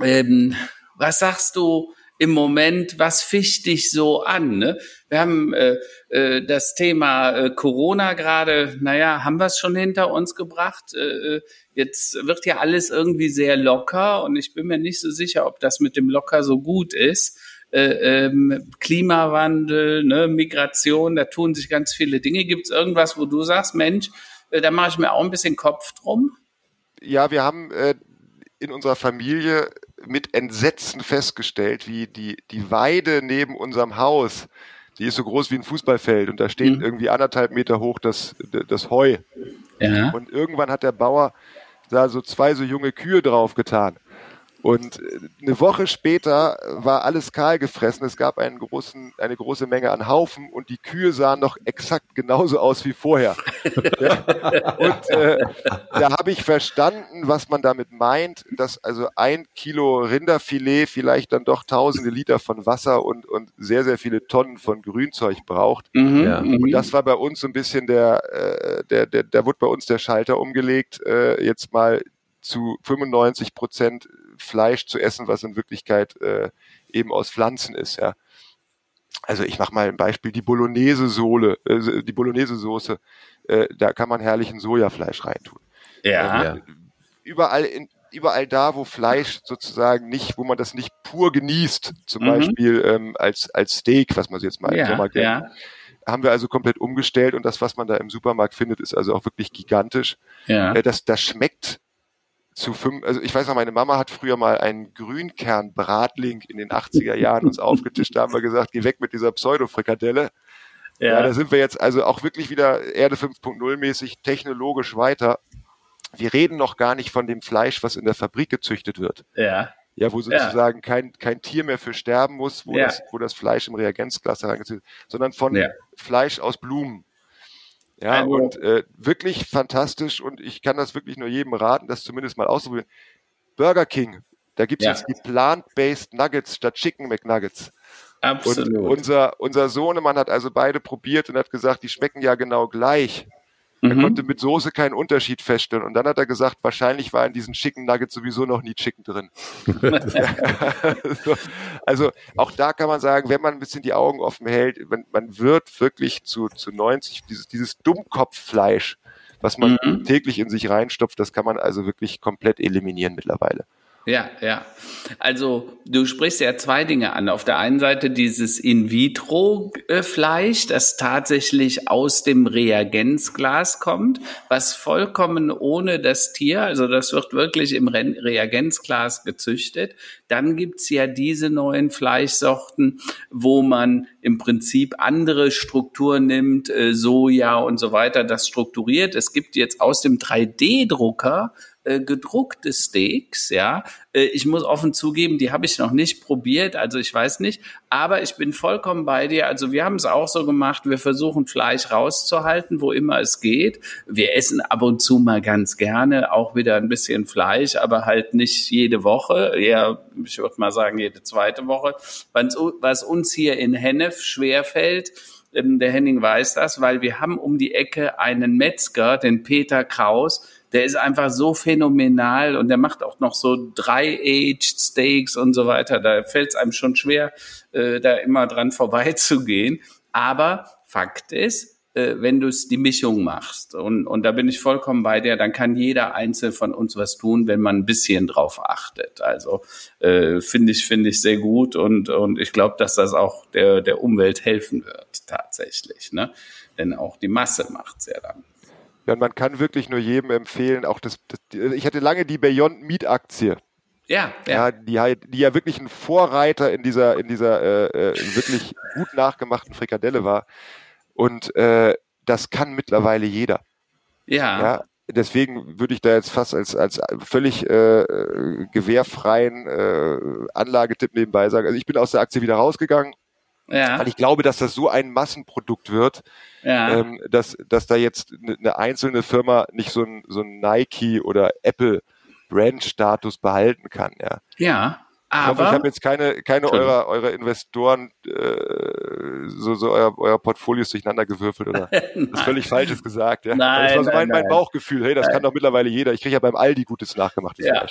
Ähm, was sagst du im Moment, was ficht dich so an? Ne? Wir haben äh, äh, das Thema äh, Corona gerade, naja, haben wir es schon hinter uns gebracht. Äh, äh, jetzt wird ja alles irgendwie sehr locker und ich bin mir nicht so sicher, ob das mit dem locker so gut ist äh, ähm, Klimawandel, ne, Migration, da tun sich ganz viele Dinge. Gibt es irgendwas, wo du sagst, Mensch, äh, da mache ich mir auch ein bisschen Kopf drum? Ja, wir haben äh, in unserer Familie mit Entsetzen festgestellt, wie die, die Weide neben unserem Haus, die ist so groß wie ein Fußballfeld und da steht mhm. irgendwie anderthalb Meter hoch das, das Heu. Ja. Und irgendwann hat der Bauer da so zwei so junge Kühe draufgetan. Und äh, eine Woche später war alles kahl gefressen. Es gab einen großen, eine große Menge an Haufen und die Kühe sahen noch exakt genauso aus wie vorher. ja. Und äh, da habe ich verstanden, was man damit meint, dass also ein Kilo Rinderfilet vielleicht dann doch tausende Liter von Wasser und, und sehr, sehr viele Tonnen von Grünzeug braucht. Mhm, ja. Und das war bei uns so ein bisschen der, äh, der, der, da wurde bei uns der Schalter umgelegt, äh, jetzt mal zu 95 Prozent Fleisch zu essen, was in Wirklichkeit äh, eben aus Pflanzen ist, ja. Also ich mache mal ein Beispiel, die Bolognese-Sohle, äh, die Bolognese-Soße, äh, da kann man herrlichen Sojafleisch reintun. Ja. Ähm, überall in, überall da, wo Fleisch sozusagen nicht, wo man das nicht pur genießt, zum mhm. Beispiel ähm, als, als Steak, was man jetzt mal ja, Sommer kennt, ja. haben wir also komplett umgestellt und das, was man da im Supermarkt findet, ist also auch wirklich gigantisch. Ja. Äh, das, das schmeckt zu fünf, also ich weiß noch, meine Mama hat früher mal einen Grünkern-Bratling in den 80er Jahren uns aufgetischt. Da haben wir gesagt, geh weg mit dieser Pseudo-Frikadelle. Ja. ja, da sind wir jetzt also auch wirklich wieder Erde 5.0 mäßig technologisch weiter. Wir reden noch gar nicht von dem Fleisch, was in der Fabrik gezüchtet wird. Ja. Ja, wo sozusagen ja. kein, kein Tier mehr für sterben muss, wo, ja. das, wo das Fleisch im Reagenzglas herangezüchtet wird, sondern von. Fleisch aus Blumen. Ja, also, und äh, wirklich fantastisch und ich kann das wirklich nur jedem raten, das zumindest mal auszuprobieren. Burger King, da gibt's ja. jetzt die Plant-Based Nuggets statt Chicken McNuggets. Absolut. Und unser, unser Sohnemann hat also beide probiert und hat gesagt, die schmecken ja genau gleich. Er mhm. konnte mit Soße keinen Unterschied feststellen. Und dann hat er gesagt, wahrscheinlich war in diesen Chicken Nuggets sowieso noch nie Chicken drin. also, also, auch da kann man sagen, wenn man ein bisschen die Augen offen hält, man, man wird wirklich zu, zu 90, dieses, dieses Dummkopffleisch, was man mhm. täglich in sich reinstopft, das kann man also wirklich komplett eliminieren mittlerweile. Ja, ja. Also du sprichst ja zwei Dinge an. Auf der einen Seite dieses In-vitro-Fleisch, das tatsächlich aus dem Reagenzglas kommt, was vollkommen ohne das Tier, also das wird wirklich im Reagenzglas gezüchtet. Dann gibt's ja diese neuen Fleischsorten, wo man im Prinzip andere Strukturen nimmt, äh, Soja und so weiter, das strukturiert. Es gibt jetzt aus dem 3D-Drucker äh, gedruckte Steaks, ja. Äh, ich muss offen zugeben, die habe ich noch nicht probiert, also ich weiß nicht, aber ich bin vollkommen bei dir. Also wir haben es auch so gemacht, wir versuchen Fleisch rauszuhalten, wo immer es geht. Wir essen ab und zu mal ganz gerne auch wieder ein bisschen Fleisch, aber halt nicht jede Woche, eher, ich würde mal sagen, jede zweite Woche. Was uns hier in Hennef schwerfällt, ähm, der Henning weiß das, weil wir haben um die Ecke einen Metzger, den Peter Kraus, der ist einfach so phänomenal und der macht auch noch so drei Aged Steaks und so weiter. Da fällt es einem schon schwer, äh, da immer dran vorbeizugehen. Aber Fakt ist, äh, wenn du es die Mischung machst und, und da bin ich vollkommen bei dir, dann kann jeder Einzelne von uns was tun, wenn man ein bisschen drauf achtet. Also äh, finde ich finde ich sehr gut und und ich glaube, dass das auch der der Umwelt helfen wird tatsächlich, ne? Denn auch die Masse macht's ja dann. Ja, und man kann wirklich nur jedem empfehlen, auch das, das ich hatte lange die Beyond Meat Aktie. Ja, ja. ja die, die ja wirklich ein Vorreiter in dieser, in dieser äh, äh, wirklich gut nachgemachten Frikadelle war. Und äh, das kann mittlerweile jeder. Ja. ja deswegen würde ich da jetzt fast als, als völlig äh, gewährfreien äh, Anlagetipp nebenbei sagen. Also ich bin aus der Aktie wieder rausgegangen, ja. weil ich glaube, dass das so ein Massenprodukt wird, ja. ähm, dass, dass da jetzt eine ne einzelne Firma nicht so ein, so ein Nike oder Apple Brand-Status behalten kann. Ja. ja. Aber, ich hoffe, ich habe jetzt keine, keine eurer, eurer Investoren äh, so, so euer, euer Portfolios durcheinander gewürfelt oder das völlig Falsches gesagt. Ja? Nein, das war so mein, mein Bauchgefühl. Hey, das nein. kann doch mittlerweile jeder. Ich kriege ja beim Aldi gutes nachgemachtes ja.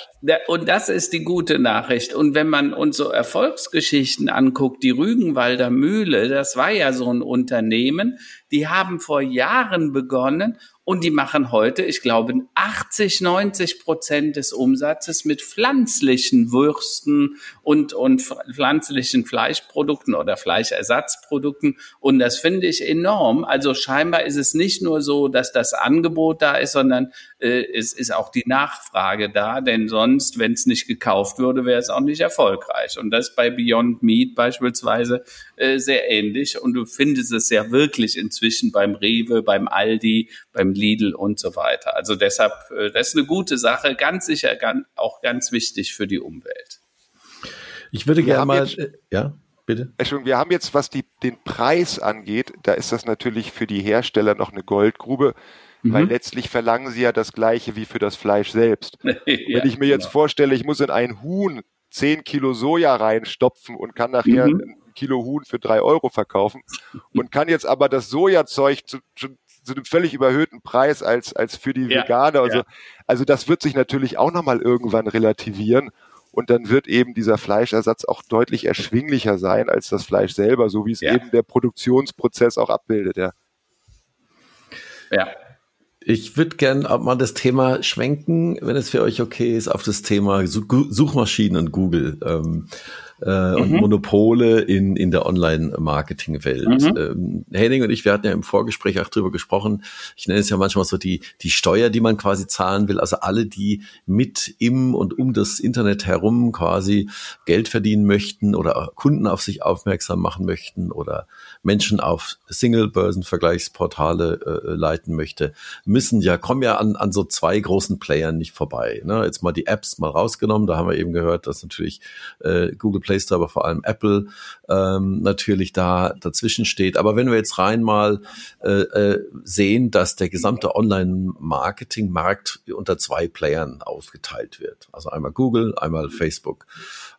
Und das ist die gute Nachricht. Und wenn man uns so Erfolgsgeschichten anguckt, die Rügenwalder Mühle, das war ja so ein Unternehmen, die haben vor Jahren begonnen und die machen heute, ich glaube, 80, 90 Prozent des Umsatzes mit pflanzlichen Würsten und, und pflanzlichen Fleischprodukten oder Fleischersatzprodukten. Und das finde ich enorm. Also scheinbar ist es nicht nur so, dass das Angebot da ist, sondern äh, es ist auch die Nachfrage da. Denn sonst, wenn es nicht gekauft würde, wäre es auch nicht erfolgreich. Und das bei Beyond Meat beispielsweise äh, sehr ähnlich. Und du findest es ja wirklich inzwischen beim Rewe, beim Aldi, beim Lidl und so weiter. Also deshalb, äh, das ist eine gute Sache, ganz sicher auch ganz wichtig für die Umwelt. Ich würde gerne mal, jetzt, äh, ja, bitte. Entschuldigung, wir haben jetzt, was die, den Preis angeht, da ist das natürlich für die Hersteller noch eine Goldgrube, mhm. weil letztlich verlangen sie ja das Gleiche wie für das Fleisch selbst. ja, Wenn ich mir jetzt genau. vorstelle, ich muss in ein Huhn 10 Kilo Soja reinstopfen und kann nachher mhm. Kilo Huhn für drei Euro verkaufen und kann jetzt aber das Sojazeug zu, zu, zu einem völlig überhöhten Preis als, als für die ja, Veganer. Also, ja. also das wird sich natürlich auch nochmal irgendwann relativieren. Und dann wird eben dieser Fleischersatz auch deutlich erschwinglicher sein als das Fleisch selber, so wie es ja. eben der Produktionsprozess auch abbildet, ja. Ja. Ich würde gern mal das Thema schwenken, wenn es für euch okay ist, auf das Thema Suchmaschinen und Google. Ähm, äh, mhm. und Monopole in, in der Online-Marketing-Welt. Mhm. Ähm, Henning und ich, wir hatten ja im Vorgespräch auch drüber gesprochen. Ich nenne es ja manchmal so die, die Steuer, die man quasi zahlen will. Also alle, die mit im und um das Internet herum quasi Geld verdienen möchten oder Kunden auf sich aufmerksam machen möchten oder Menschen auf Single-Börsen-Vergleichsportale äh, leiten möchte, müssen ja, kommen ja an, an so zwei großen Playern nicht vorbei. Ne? Jetzt mal die Apps mal rausgenommen, da haben wir eben gehört, dass natürlich äh, Google Play Store, aber vor allem Apple ähm, natürlich da dazwischen steht. Aber wenn wir jetzt rein mal äh, äh, sehen, dass der gesamte Online-Marketing-Markt unter zwei Playern aufgeteilt wird, also einmal Google, einmal Facebook.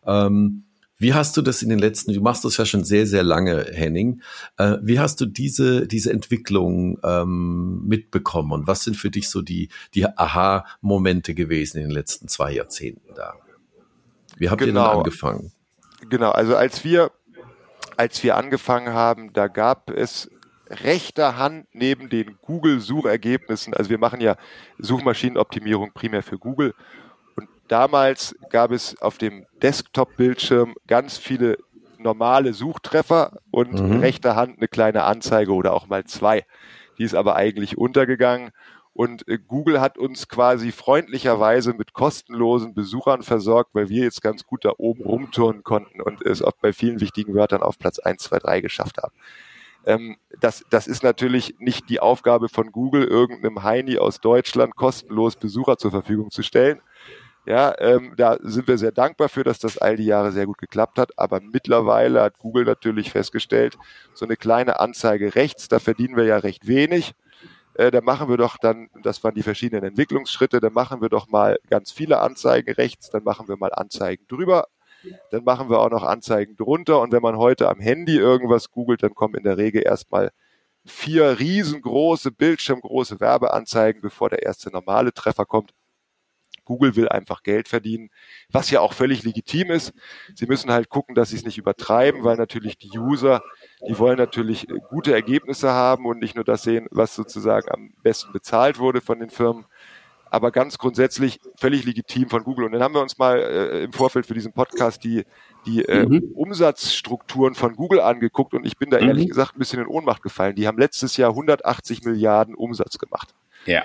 Ähm, wie hast du das in den letzten, du machst das ja schon sehr, sehr lange, Henning. Äh, wie hast du diese, diese Entwicklung ähm, mitbekommen und was sind für dich so die, die Aha-Momente gewesen in den letzten zwei Jahrzehnten da? Wie habt genau. ihr denn genau. angefangen? Genau, also als wir, als wir angefangen haben, da gab es rechter Hand neben den Google-Suchergebnissen, also wir machen ja Suchmaschinenoptimierung primär für Google. Und damals gab es auf dem Desktop-Bildschirm ganz viele normale Suchtreffer und mhm. rechter Hand eine kleine Anzeige oder auch mal zwei. Die ist aber eigentlich untergegangen. Und äh, Google hat uns quasi freundlicherweise mit kostenlosen Besuchern versorgt, weil wir jetzt ganz gut da oben rumturnen konnten und es auch bei vielen wichtigen Wörtern auf Platz 1, 2, 3 geschafft haben. Ähm, das, das ist natürlich nicht die Aufgabe von Google, irgendeinem Heini aus Deutschland kostenlos Besucher zur Verfügung zu stellen. Ja, ähm, da sind wir sehr dankbar für, dass das all die Jahre sehr gut geklappt hat. Aber mittlerweile hat Google natürlich festgestellt, so eine kleine Anzeige rechts, da verdienen wir ja recht wenig äh, da machen wir doch dann, das waren die verschiedenen Entwicklungsschritte, dann machen wir doch mal ganz viele Anzeigen rechts, dann machen wir mal Anzeigen drüber, dann machen wir auch noch Anzeigen drunter und wenn man heute am Handy irgendwas googelt, dann kommen in der Regel erstmal vier riesengroße, bildschirmgroße Werbeanzeigen, bevor der erste normale Treffer kommt. Google will einfach Geld verdienen, was ja auch völlig legitim ist. Sie müssen halt gucken, dass sie es nicht übertreiben, weil natürlich die User, die wollen natürlich äh, gute Ergebnisse haben und nicht nur das sehen, was sozusagen am besten bezahlt wurde von den Firmen. Aber ganz grundsätzlich völlig legitim von Google. Und dann haben wir uns mal äh, im Vorfeld für diesen Podcast die, die äh, mhm. Umsatzstrukturen von Google angeguckt und ich bin da mhm. ehrlich gesagt ein bisschen in Ohnmacht gefallen. Die haben letztes Jahr 180 Milliarden Umsatz gemacht. Ja.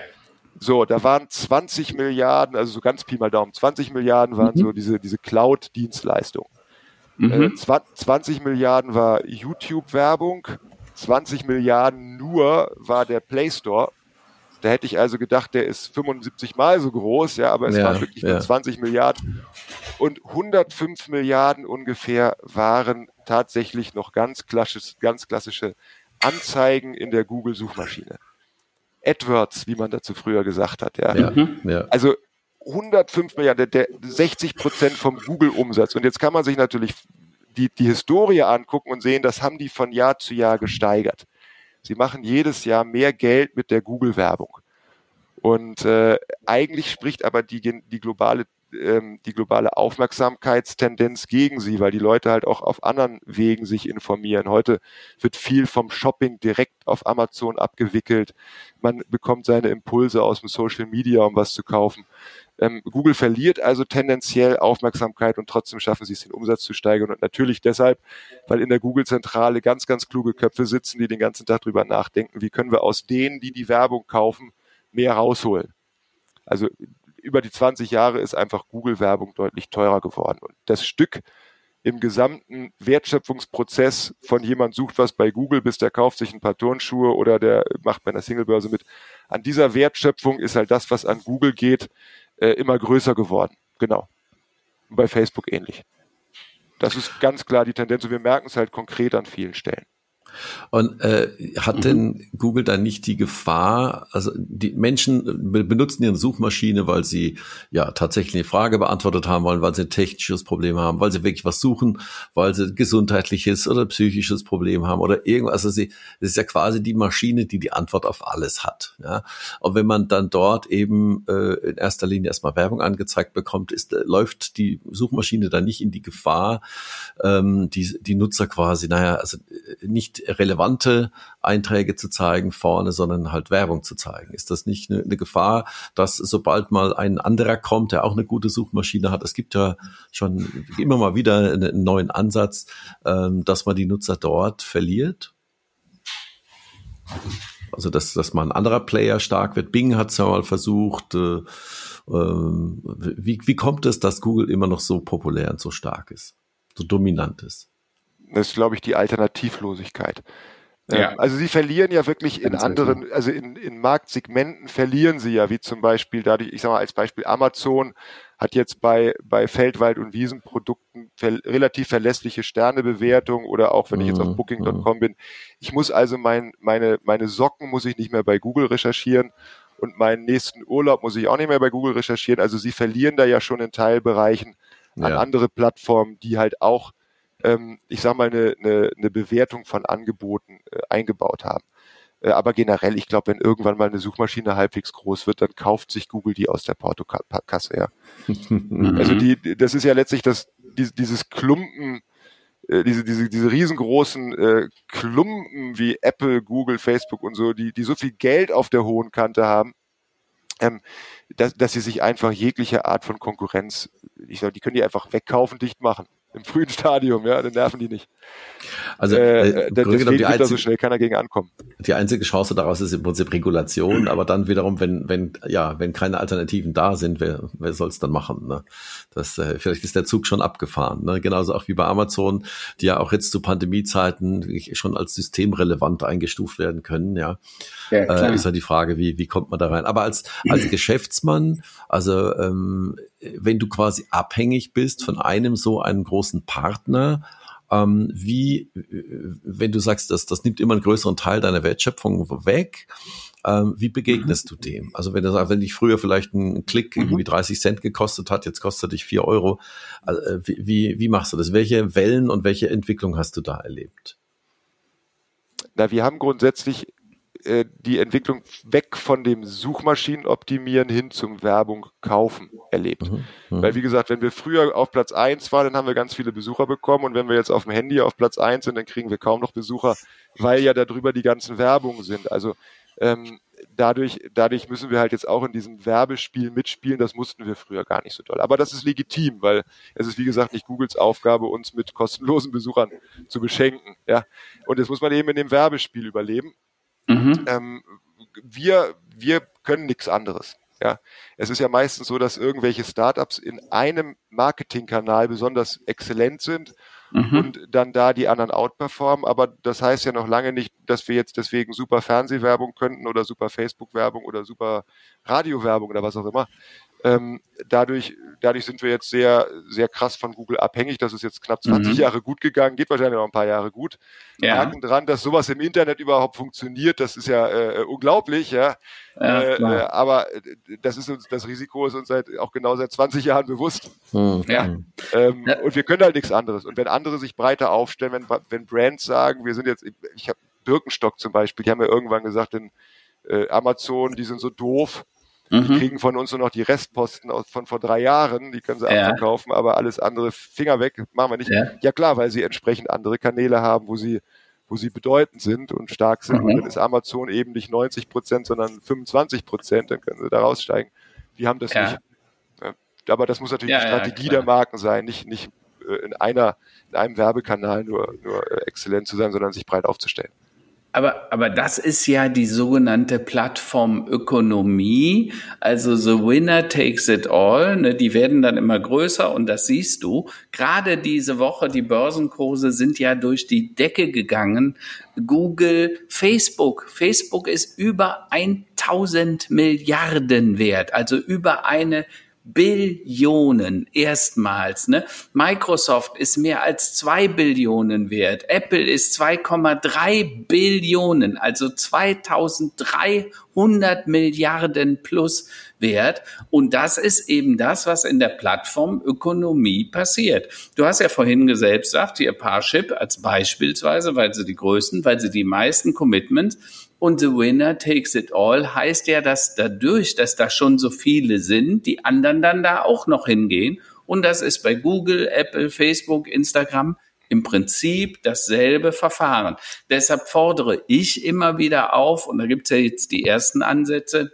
So, da waren 20 Milliarden, also so ganz Pi mal Daumen, 20 Milliarden waren mhm. so diese, diese Cloud-Dienstleistungen. Mhm. Äh, 20 Milliarden war YouTube-Werbung, 20 Milliarden nur war der Play Store. Da hätte ich also gedacht, der ist 75 mal so groß, ja, aber es ja, waren wirklich ja. nur 20 Milliarden. Und 105 Milliarden ungefähr waren tatsächlich noch ganz klassisch, ganz klassische Anzeigen in der Google-Suchmaschine. AdWords, wie man dazu früher gesagt hat, ja. ja, mhm. ja. Also 105 Milliarden, der, der 60 Prozent vom Google-Umsatz. Und jetzt kann man sich natürlich die, die Historie angucken und sehen, das haben die von Jahr zu Jahr gesteigert. Sie machen jedes Jahr mehr Geld mit der Google-Werbung. Und äh, eigentlich spricht aber die, die globale ähm, die globale Aufmerksamkeitstendenz gegen sie, weil die Leute halt auch auf anderen Wegen sich informieren. Heute wird viel vom Shopping direkt auf Amazon abgewickelt. Man bekommt seine Impulse aus dem Social Media, um was zu kaufen. Ähm, Google verliert also tendenziell Aufmerksamkeit und trotzdem schaffen sie es, den Umsatz zu steigern. Und natürlich deshalb, weil in der Google-Zentrale ganz, ganz kluge Köpfe sitzen, die den ganzen Tag drüber nachdenken, wie können wir aus denen, die die Werbung kaufen, mehr rausholen. Also über die 20 Jahre ist einfach Google-Werbung deutlich teurer geworden. Und das Stück im gesamten Wertschöpfungsprozess von jemand sucht was bei Google, bis der kauft sich ein paar Turnschuhe oder der macht bei einer Singlebörse mit. An dieser Wertschöpfung ist halt das, was an Google geht, äh, immer größer geworden. Genau. Und bei Facebook ähnlich. Das ist ganz klar die Tendenz und wir merken es halt konkret an vielen Stellen. Und äh, hat mhm. denn Google da nicht die Gefahr, also die Menschen benutzen ihre Suchmaschine, weil sie ja tatsächlich eine Frage beantwortet haben wollen, weil sie ein technisches Problem haben, weil sie wirklich was suchen, weil sie gesundheitliches oder psychisches Problem haben oder irgendwas. Also sie, das ist ja quasi die Maschine, die die Antwort auf alles hat. Ja? Und wenn man dann dort eben äh, in erster Linie erstmal Werbung angezeigt bekommt, ist, äh, läuft die Suchmaschine dann nicht in die Gefahr, ähm, die, die Nutzer quasi, naja, also äh, relevante Einträge zu zeigen vorne, sondern halt Werbung zu zeigen. Ist das nicht eine, eine Gefahr, dass sobald mal ein anderer kommt, der auch eine gute Suchmaschine hat, es gibt ja schon immer mal wieder einen neuen Ansatz, ähm, dass man die Nutzer dort verliert? Also dass, dass mal ein anderer Player stark wird. Bing hat es ja mal versucht. Äh, äh, wie, wie kommt es, dass Google immer noch so populär und so stark ist, so dominant ist? Das ist, glaube ich, die Alternativlosigkeit. Ähm, ja. Also sie verlieren ja wirklich in anderen, also in, in Marktsegmenten verlieren sie ja, wie zum Beispiel dadurch, ich sage mal als Beispiel Amazon hat jetzt bei, bei Feldwald- und Wiesenprodukten ver relativ verlässliche Sternebewertung oder auch wenn ich jetzt auf mhm, Booking.com mhm. bin. Ich muss also mein, meine, meine Socken muss ich nicht mehr bei Google recherchieren und meinen nächsten Urlaub muss ich auch nicht mehr bei Google recherchieren. Also sie verlieren da ja schon in Teilbereichen an ja. andere Plattformen, die halt auch ähm, ich sage mal, eine, eine, eine Bewertung von Angeboten äh, eingebaut haben. Äh, aber generell, ich glaube, wenn irgendwann mal eine Suchmaschine halbwegs groß wird, dann kauft sich Google die aus der Portokasse her. also die, das ist ja letztlich das, dieses Klumpen, äh, diese, diese, diese riesengroßen äh, Klumpen wie Apple, Google, Facebook und so, die, die so viel Geld auf der hohen Kante haben, ähm, dass, dass sie sich einfach jegliche Art von Konkurrenz, ich sag, die können die einfach wegkaufen, dicht machen im frühen Stadium, ja, dann nerven die nicht. Also äh, äh deswegen wird einzige, da so schnell keiner gegen ankommen. Die einzige Chance daraus ist im Prinzip Regulation, mhm. aber dann wiederum, wenn, wenn, ja, wenn keine Alternativen da sind, wer, wer soll es dann machen? Ne? Das, äh, vielleicht ist der Zug schon abgefahren. Ne? Genauso auch wie bei Amazon, die ja auch jetzt zu Pandemiezeiten schon als systemrelevant eingestuft werden können, ja. ja äh, ist ja die Frage, wie, wie kommt man da rein? Aber als, als Geschäftsmann, also ähm, wenn du quasi abhängig bist von einem so einem großen Partner, ähm, wie, wenn du sagst, dass das nimmt immer einen größeren Teil deiner Wertschöpfung weg, ähm, wie begegnest mhm. du dem? Also wenn du sagst, wenn dich früher vielleicht ein Klick mhm. irgendwie 30 Cent gekostet hat, jetzt kostet dich 4 Euro, also, äh, wie, wie machst du das? Welche Wellen und welche Entwicklung hast du da erlebt? Na, wir haben grundsätzlich äh, die Entwicklung weg von dem Suchmaschinenoptimieren hin zum Werbung kaufen erlebt. Mhm, mhm. Weil wie gesagt, wenn wir früher auf Platz eins waren, dann haben wir ganz viele Besucher bekommen und wenn wir jetzt auf dem Handy auf Platz eins sind, dann kriegen wir kaum noch Besucher, weil ja darüber die ganzen Werbungen sind. Also ähm, dadurch, dadurch müssen wir halt jetzt auch in diesem Werbespiel mitspielen. Das mussten wir früher gar nicht so doll. Aber das ist legitim, weil es ist, wie gesagt, nicht Googles Aufgabe, uns mit kostenlosen Besuchern zu beschenken. Ja. Und jetzt muss man eben in dem Werbespiel überleben. Mhm. Ähm, wir, wir können nichts anderes. Ja, es ist ja meistens so, dass irgendwelche Startups in einem Marketingkanal besonders exzellent sind mhm. und dann da die anderen outperformen. Aber das heißt ja noch lange nicht, dass wir jetzt deswegen super Fernsehwerbung könnten oder super Facebook-Werbung oder super Radiowerbung oder was auch immer. Ähm, dadurch, dadurch sind wir jetzt sehr, sehr krass von Google abhängig. Das ist jetzt knapp 20 mhm. Jahre gut gegangen, geht wahrscheinlich noch ein paar Jahre gut. Ja. Haken dran, dass sowas im Internet überhaupt funktioniert, das ist ja äh, unglaublich, ja. ja äh, äh, aber das ist uns, das Risiko ist uns seit, auch genau seit 20 Jahren bewusst. Mhm. Ja. Ähm, ja. Und wir können halt nichts anderes. Und wenn andere sich breiter aufstellen, wenn, wenn Brands sagen, wir sind jetzt, ich habe Birkenstock zum Beispiel, die haben ja irgendwann gesagt, in äh, Amazon, die sind so doof Mhm. Die kriegen von uns nur noch die Restposten aus, von vor drei Jahren, die können sie ja. abverkaufen, aber alles andere Finger weg, machen wir nicht. Ja. ja. klar, weil sie entsprechend andere Kanäle haben, wo sie wo sie bedeutend sind und stark sind. Mhm. Und dann ist Amazon eben nicht 90 Prozent, sondern 25 Prozent, dann können sie da raussteigen. Die haben das ja. nicht. Aber das muss natürlich die Strategie der Marken sein, nicht, nicht äh, in einer, in einem Werbekanal nur, nur äh, exzellent zu sein, sondern sich breit aufzustellen. Aber, aber das ist ja die sogenannte Plattformökonomie. Also the winner takes it all. Ne? Die werden dann immer größer und das siehst du. Gerade diese Woche, die Börsenkurse sind ja durch die Decke gegangen. Google, Facebook. Facebook ist über 1000 Milliarden wert. Also über eine Billionen erstmals. Ne? Microsoft ist mehr als zwei Billionen wert. Apple ist 2,3 Billionen, also 2300 Milliarden plus wert. Und das ist eben das, was in der Plattformökonomie passiert. Du hast ja vorhin selbst gesagt, hier Parship als beispielsweise, weil sie die größten, weil sie die meisten Commitments und the winner takes it all heißt ja, dass dadurch, dass da schon so viele sind, die anderen dann da auch noch hingehen. Und das ist bei Google, Apple, Facebook, Instagram im Prinzip dasselbe Verfahren. Deshalb fordere ich immer wieder auf, und da gibt es ja jetzt die ersten Ansätze,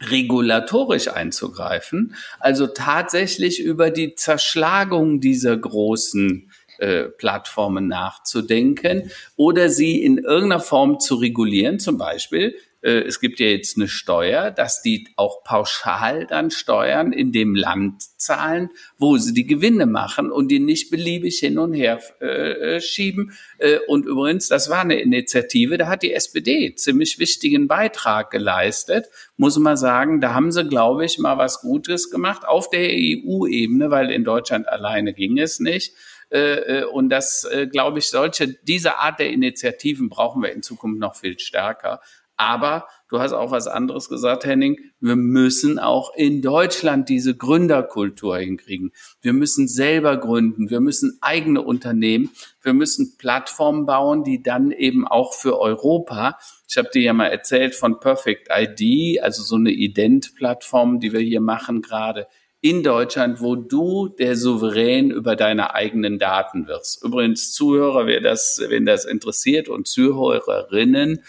regulatorisch einzugreifen, also tatsächlich über die Zerschlagung dieser großen äh, Plattformen nachzudenken oder sie in irgendeiner Form zu regulieren. Zum Beispiel, äh, es gibt ja jetzt eine Steuer, dass die auch pauschal dann Steuern in dem Land zahlen, wo sie die Gewinne machen und die nicht beliebig hin und her äh, schieben. Äh, und übrigens, das war eine Initiative, da hat die SPD ziemlich wichtigen Beitrag geleistet, muss man sagen. Da haben sie, glaube ich, mal was Gutes gemacht auf der EU-Ebene, weil in Deutschland alleine ging es nicht. Äh, äh, und das, äh, glaube ich, solche, diese Art der Initiativen brauchen wir in Zukunft noch viel stärker. Aber du hast auch was anderes gesagt, Henning. Wir müssen auch in Deutschland diese Gründerkultur hinkriegen. Wir müssen selber gründen. Wir müssen eigene Unternehmen. Wir müssen Plattformen bauen, die dann eben auch für Europa. Ich habe dir ja mal erzählt von Perfect ID, also so eine Ident-Plattform, die wir hier machen gerade in Deutschland, wo du der Souverän über deine eigenen Daten wirst. Übrigens, Zuhörer, wer das, wenn das interessiert und Zuhörerinnen,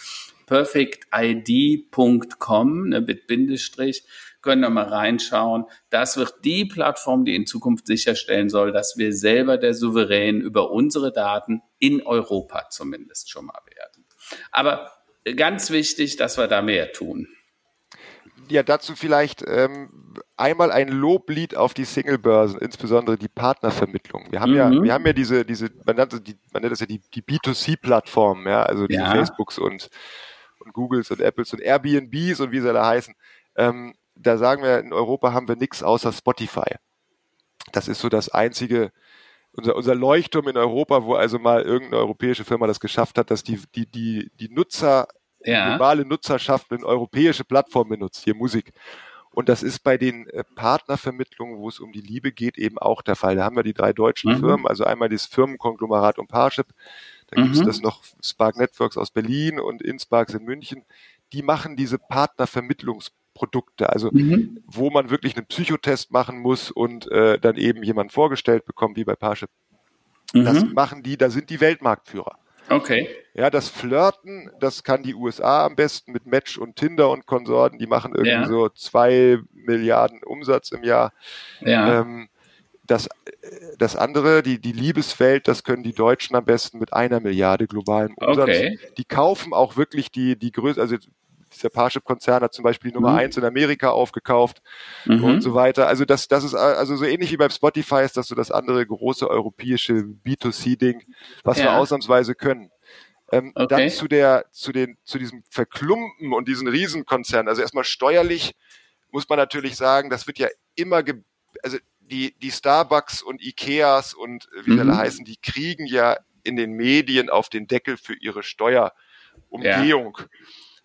perfectid.com, ne, mit Bindestrich, können da mal reinschauen. Das wird die Plattform, die in Zukunft sicherstellen soll, dass wir selber der Souverän über unsere Daten in Europa zumindest schon mal werden. Aber ganz wichtig, dass wir da mehr tun ja, dazu vielleicht ähm, einmal ein Loblied auf die Singlebörsen, insbesondere die Partnervermittlung. Wir haben mhm. ja, wir haben ja diese, diese, man nennt, die, man nennt das ja die, die B2C-Plattformen, ja, also diese ja. Facebooks und, und Googles und Apples und Airbnbs und wie sie da heißen. Ähm, da sagen wir, in Europa haben wir nichts außer Spotify. Das ist so das einzige, unser, unser Leuchtturm in Europa, wo also mal irgendeine europäische Firma das geschafft hat, dass die, die, die, die Nutzer ja. globale Nutzerschaft eine europäische Plattform benutzt, hier Musik. Und das ist bei den äh, Partnervermittlungen, wo es um die Liebe geht, eben auch der Fall. Da haben wir die drei deutschen mhm. Firmen, also einmal das Firmenkonglomerat und Parship, dann mhm. gibt es das noch Spark Networks aus Berlin und Insparks in München. Die machen diese Partnervermittlungsprodukte, also mhm. wo man wirklich einen Psychotest machen muss und äh, dann eben jemand vorgestellt bekommt, wie bei Parship. Das mhm. machen die, da sind die Weltmarktführer. Okay. Ja, das Flirten, das kann die USA am besten mit Match und Tinder und Konsorten. Die machen irgendwie ja. so zwei Milliarden Umsatz im Jahr. Ja. Ähm, das, das andere, die, die Liebeswelt, das können die Deutschen am besten mit einer Milliarde globalen Umsatz. Okay. Die kaufen auch wirklich die, die Größe, also Dieser Parship-Konzern hat zum Beispiel die Nummer mhm. eins in Amerika aufgekauft mhm. und so weiter. Also das, das ist also so ähnlich wie beim Spotify ist das so das andere große europäische B2C-Ding, was ja. wir ausnahmsweise können. Ähm, okay. Dann zu der, zu den, zu diesem Verklumpen und diesen Riesenkonzernen. Also erstmal steuerlich muss man natürlich sagen, das wird ja immer, also die, die Starbucks und Ikeas und äh, wie mhm. alle heißen, die kriegen ja in den Medien auf den Deckel für ihre Steuerumgehung. Ja.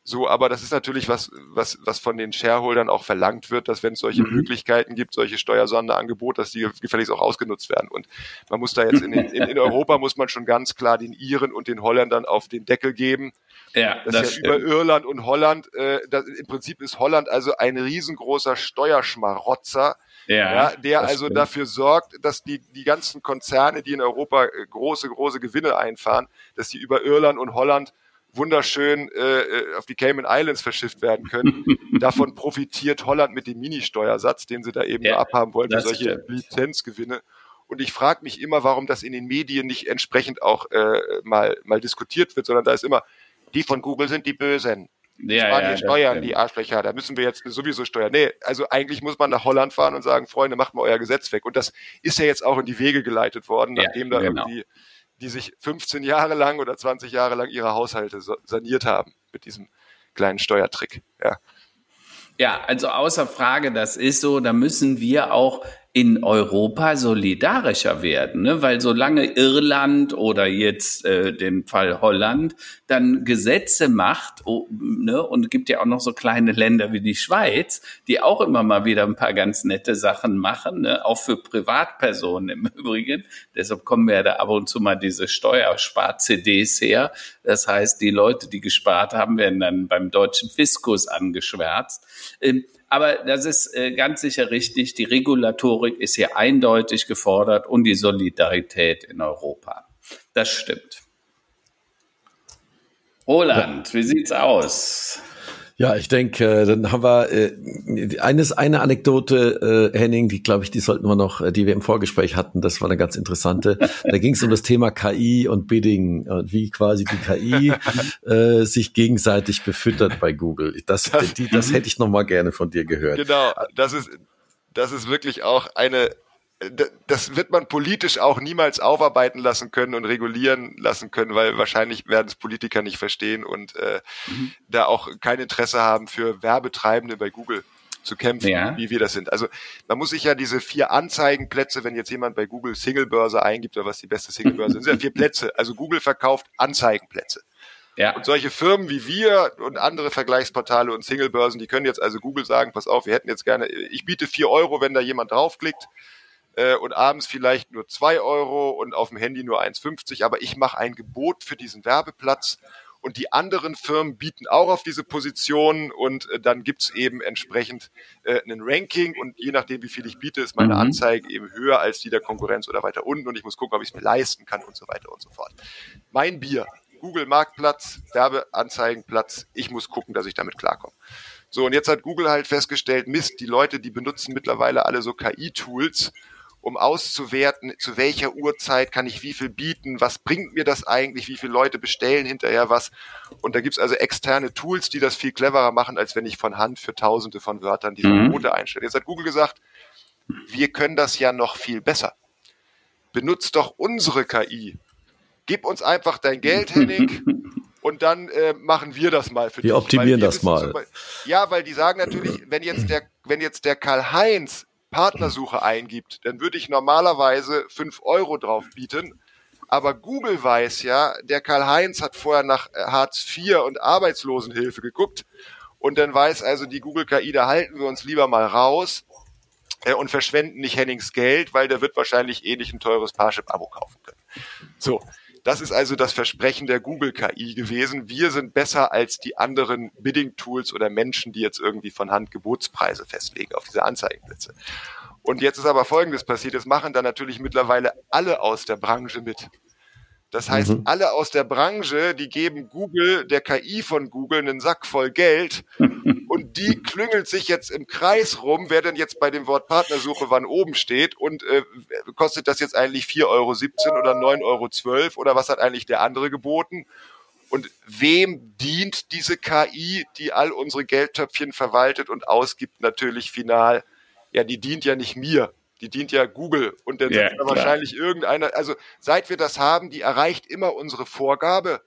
So, aber das ist natürlich was, was, was von den Shareholdern auch verlangt wird, dass wenn es solche mhm. Möglichkeiten gibt, solche Steuersonderangebote, dass die gefälligst auch ausgenutzt werden. Und man muss da jetzt in, in, in Europa muss man schon ganz klar den Iren und den Holländern auf den Deckel geben. Ja, das, das ist ja über Irland und Holland. Äh, das, Im Prinzip ist Holland also ein riesengroßer Steuerschmarotzer, ja, ja der also stimmt. dafür sorgt, dass die, die ganzen Konzerne, die in Europa äh, große, große Gewinne einfahren, dass die über Irland und Holland wunderschön äh, äh auf die Cayman Islands verschifft werden können. Davon profitiert Holland mit dem Ministeuersatz, den sie da eben ja, abhaben wollen für solche stimmt. Lizenzgewinne. Und ich frage mich immer, warum das in den Medien nicht entsprechend auch äh, mal, mal diskutiert wird, sondern da ist immer, die von Google sind die Bösen. Ja, Spanien ja, steuern, die Arschlöcher, da müssen wir jetzt sowieso steuern. Nee, also eigentlich muss man nach Holland fahren und sagen, Freunde, macht mal euer Gesetz weg. Und das ist ja jetzt auch in die Wege geleitet worden, nachdem ja, da genau. irgendwie die sich 15 Jahre lang oder 20 Jahre lang ihre Haushalte saniert haben mit diesem kleinen Steuertrick. Ja. Ja, also außer Frage, das ist so, da müssen wir auch in Europa solidarischer werden, ne? weil solange Irland oder jetzt äh, den Fall Holland dann Gesetze macht ne? und gibt ja auch noch so kleine Länder wie die Schweiz, die auch immer mal wieder ein paar ganz nette Sachen machen, ne? auch für Privatpersonen im Übrigen. Deshalb kommen wir ja da ab und zu mal diese Steuerspar-CDs her. Das heißt, die Leute, die gespart haben, werden dann beim deutschen Fiskus angeschwärzt. Ähm, aber das ist äh, ganz sicher richtig. Die Regulatorik ist hier eindeutig gefordert und die Solidarität in Europa. Das stimmt. Roland, wie sieht's aus? Ja, ich denke, äh, dann haben wir äh, eines eine Anekdote, äh, Henning, die glaube ich, die sollten wir noch, äh, die wir im Vorgespräch hatten. Das war eine ganz interessante. Da ging es um das Thema KI und Bidding und wie quasi die KI äh, sich gegenseitig befüttert bei Google. Das, die, das hätte ich noch mal gerne von dir gehört. Genau, das ist das ist wirklich auch eine das wird man politisch auch niemals aufarbeiten lassen können und regulieren lassen können, weil wahrscheinlich werden es Politiker nicht verstehen und äh, mhm. da auch kein Interesse haben für Werbetreibende bei Google zu kämpfen, ja. wie wir das sind. Also man muss sich ja diese vier Anzeigenplätze, wenn jetzt jemand bei Google Singlebörse eingibt oder was die beste Singlebörse sind, sind ja vier Plätze. Also Google verkauft Anzeigenplätze. Ja. Und solche Firmen wie wir und andere Vergleichsportale und Singlebörsen, die können jetzt also Google sagen, pass auf, wir hätten jetzt gerne, ich biete vier Euro, wenn da jemand draufklickt äh, und abends vielleicht nur zwei Euro und auf dem Handy nur 1,50, aber ich mache ein Gebot für diesen Werbeplatz. Und die anderen Firmen bieten auch auf diese Position. Und äh, dann gibt's eben entsprechend äh, ein Ranking. Und je nachdem, wie viel ich biete, ist meine mhm. Anzeige eben höher als die der Konkurrenz oder weiter unten. Und ich muss gucken, ob ich es mir leisten kann und so weiter und so fort. Mein Bier, Google Marktplatz, Werbeanzeigenplatz, ich muss gucken, dass ich damit klarkomme. So, und jetzt hat Google halt festgestellt, Mist, die Leute, die benutzen mittlerweile alle so KI-Tools um auszuwerten, zu welcher Uhrzeit kann ich wie viel bieten, was bringt mir das eigentlich, wie viele Leute bestellen hinterher was. Und da gibt's also externe Tools, die das viel cleverer machen, als wenn ich von Hand für tausende von Wörtern diese mhm. Quote einstelle. Jetzt hat Google gesagt, wir können das ja noch viel besser. Benutzt doch unsere KI. Gib uns einfach dein Geld, Henning, und dann äh, machen wir das mal für wir dich. Wir optimieren das mal. ja, weil die sagen natürlich, wenn jetzt der, wenn jetzt der Karl-Heinz Partnersuche eingibt, dann würde ich normalerweise fünf Euro drauf bieten. Aber Google weiß ja, der Karl-Heinz hat vorher nach äh, Hartz IV und Arbeitslosenhilfe geguckt. Und dann weiß also die Google KI, da halten wir uns lieber mal raus äh, und verschwenden nicht Hennings Geld, weil der wird wahrscheinlich eh nicht ein teures Parship-Abo kaufen können. So, das ist also das Versprechen der Google KI gewesen. Wir sind besser als die anderen Bidding Tools oder Menschen, die jetzt irgendwie von Hand Gebotspreise festlegen auf diese Anzeigenplätze. Und jetzt ist aber Folgendes passiert. Es machen dann natürlich mittlerweile alle aus der Branche mit. Das heißt, mhm. alle aus der Branche, die geben Google, der KI von Google, einen Sack voll Geld und die klüngelt sich jetzt im Kreis rum, wer denn jetzt bei dem Wort Partnersuche wann oben steht und äh, kostet das jetzt eigentlich 4,17 Euro oder 9,12 Euro oder was hat eigentlich der andere geboten? Und wem dient diese KI, die all unsere Geldtöpfchen verwaltet und ausgibt, natürlich final? Ja, die dient ja nicht mir. Die dient ja Google und dann ja, wahrscheinlich irgendeiner. Also seit wir das haben, die erreicht immer unsere Vorgabe.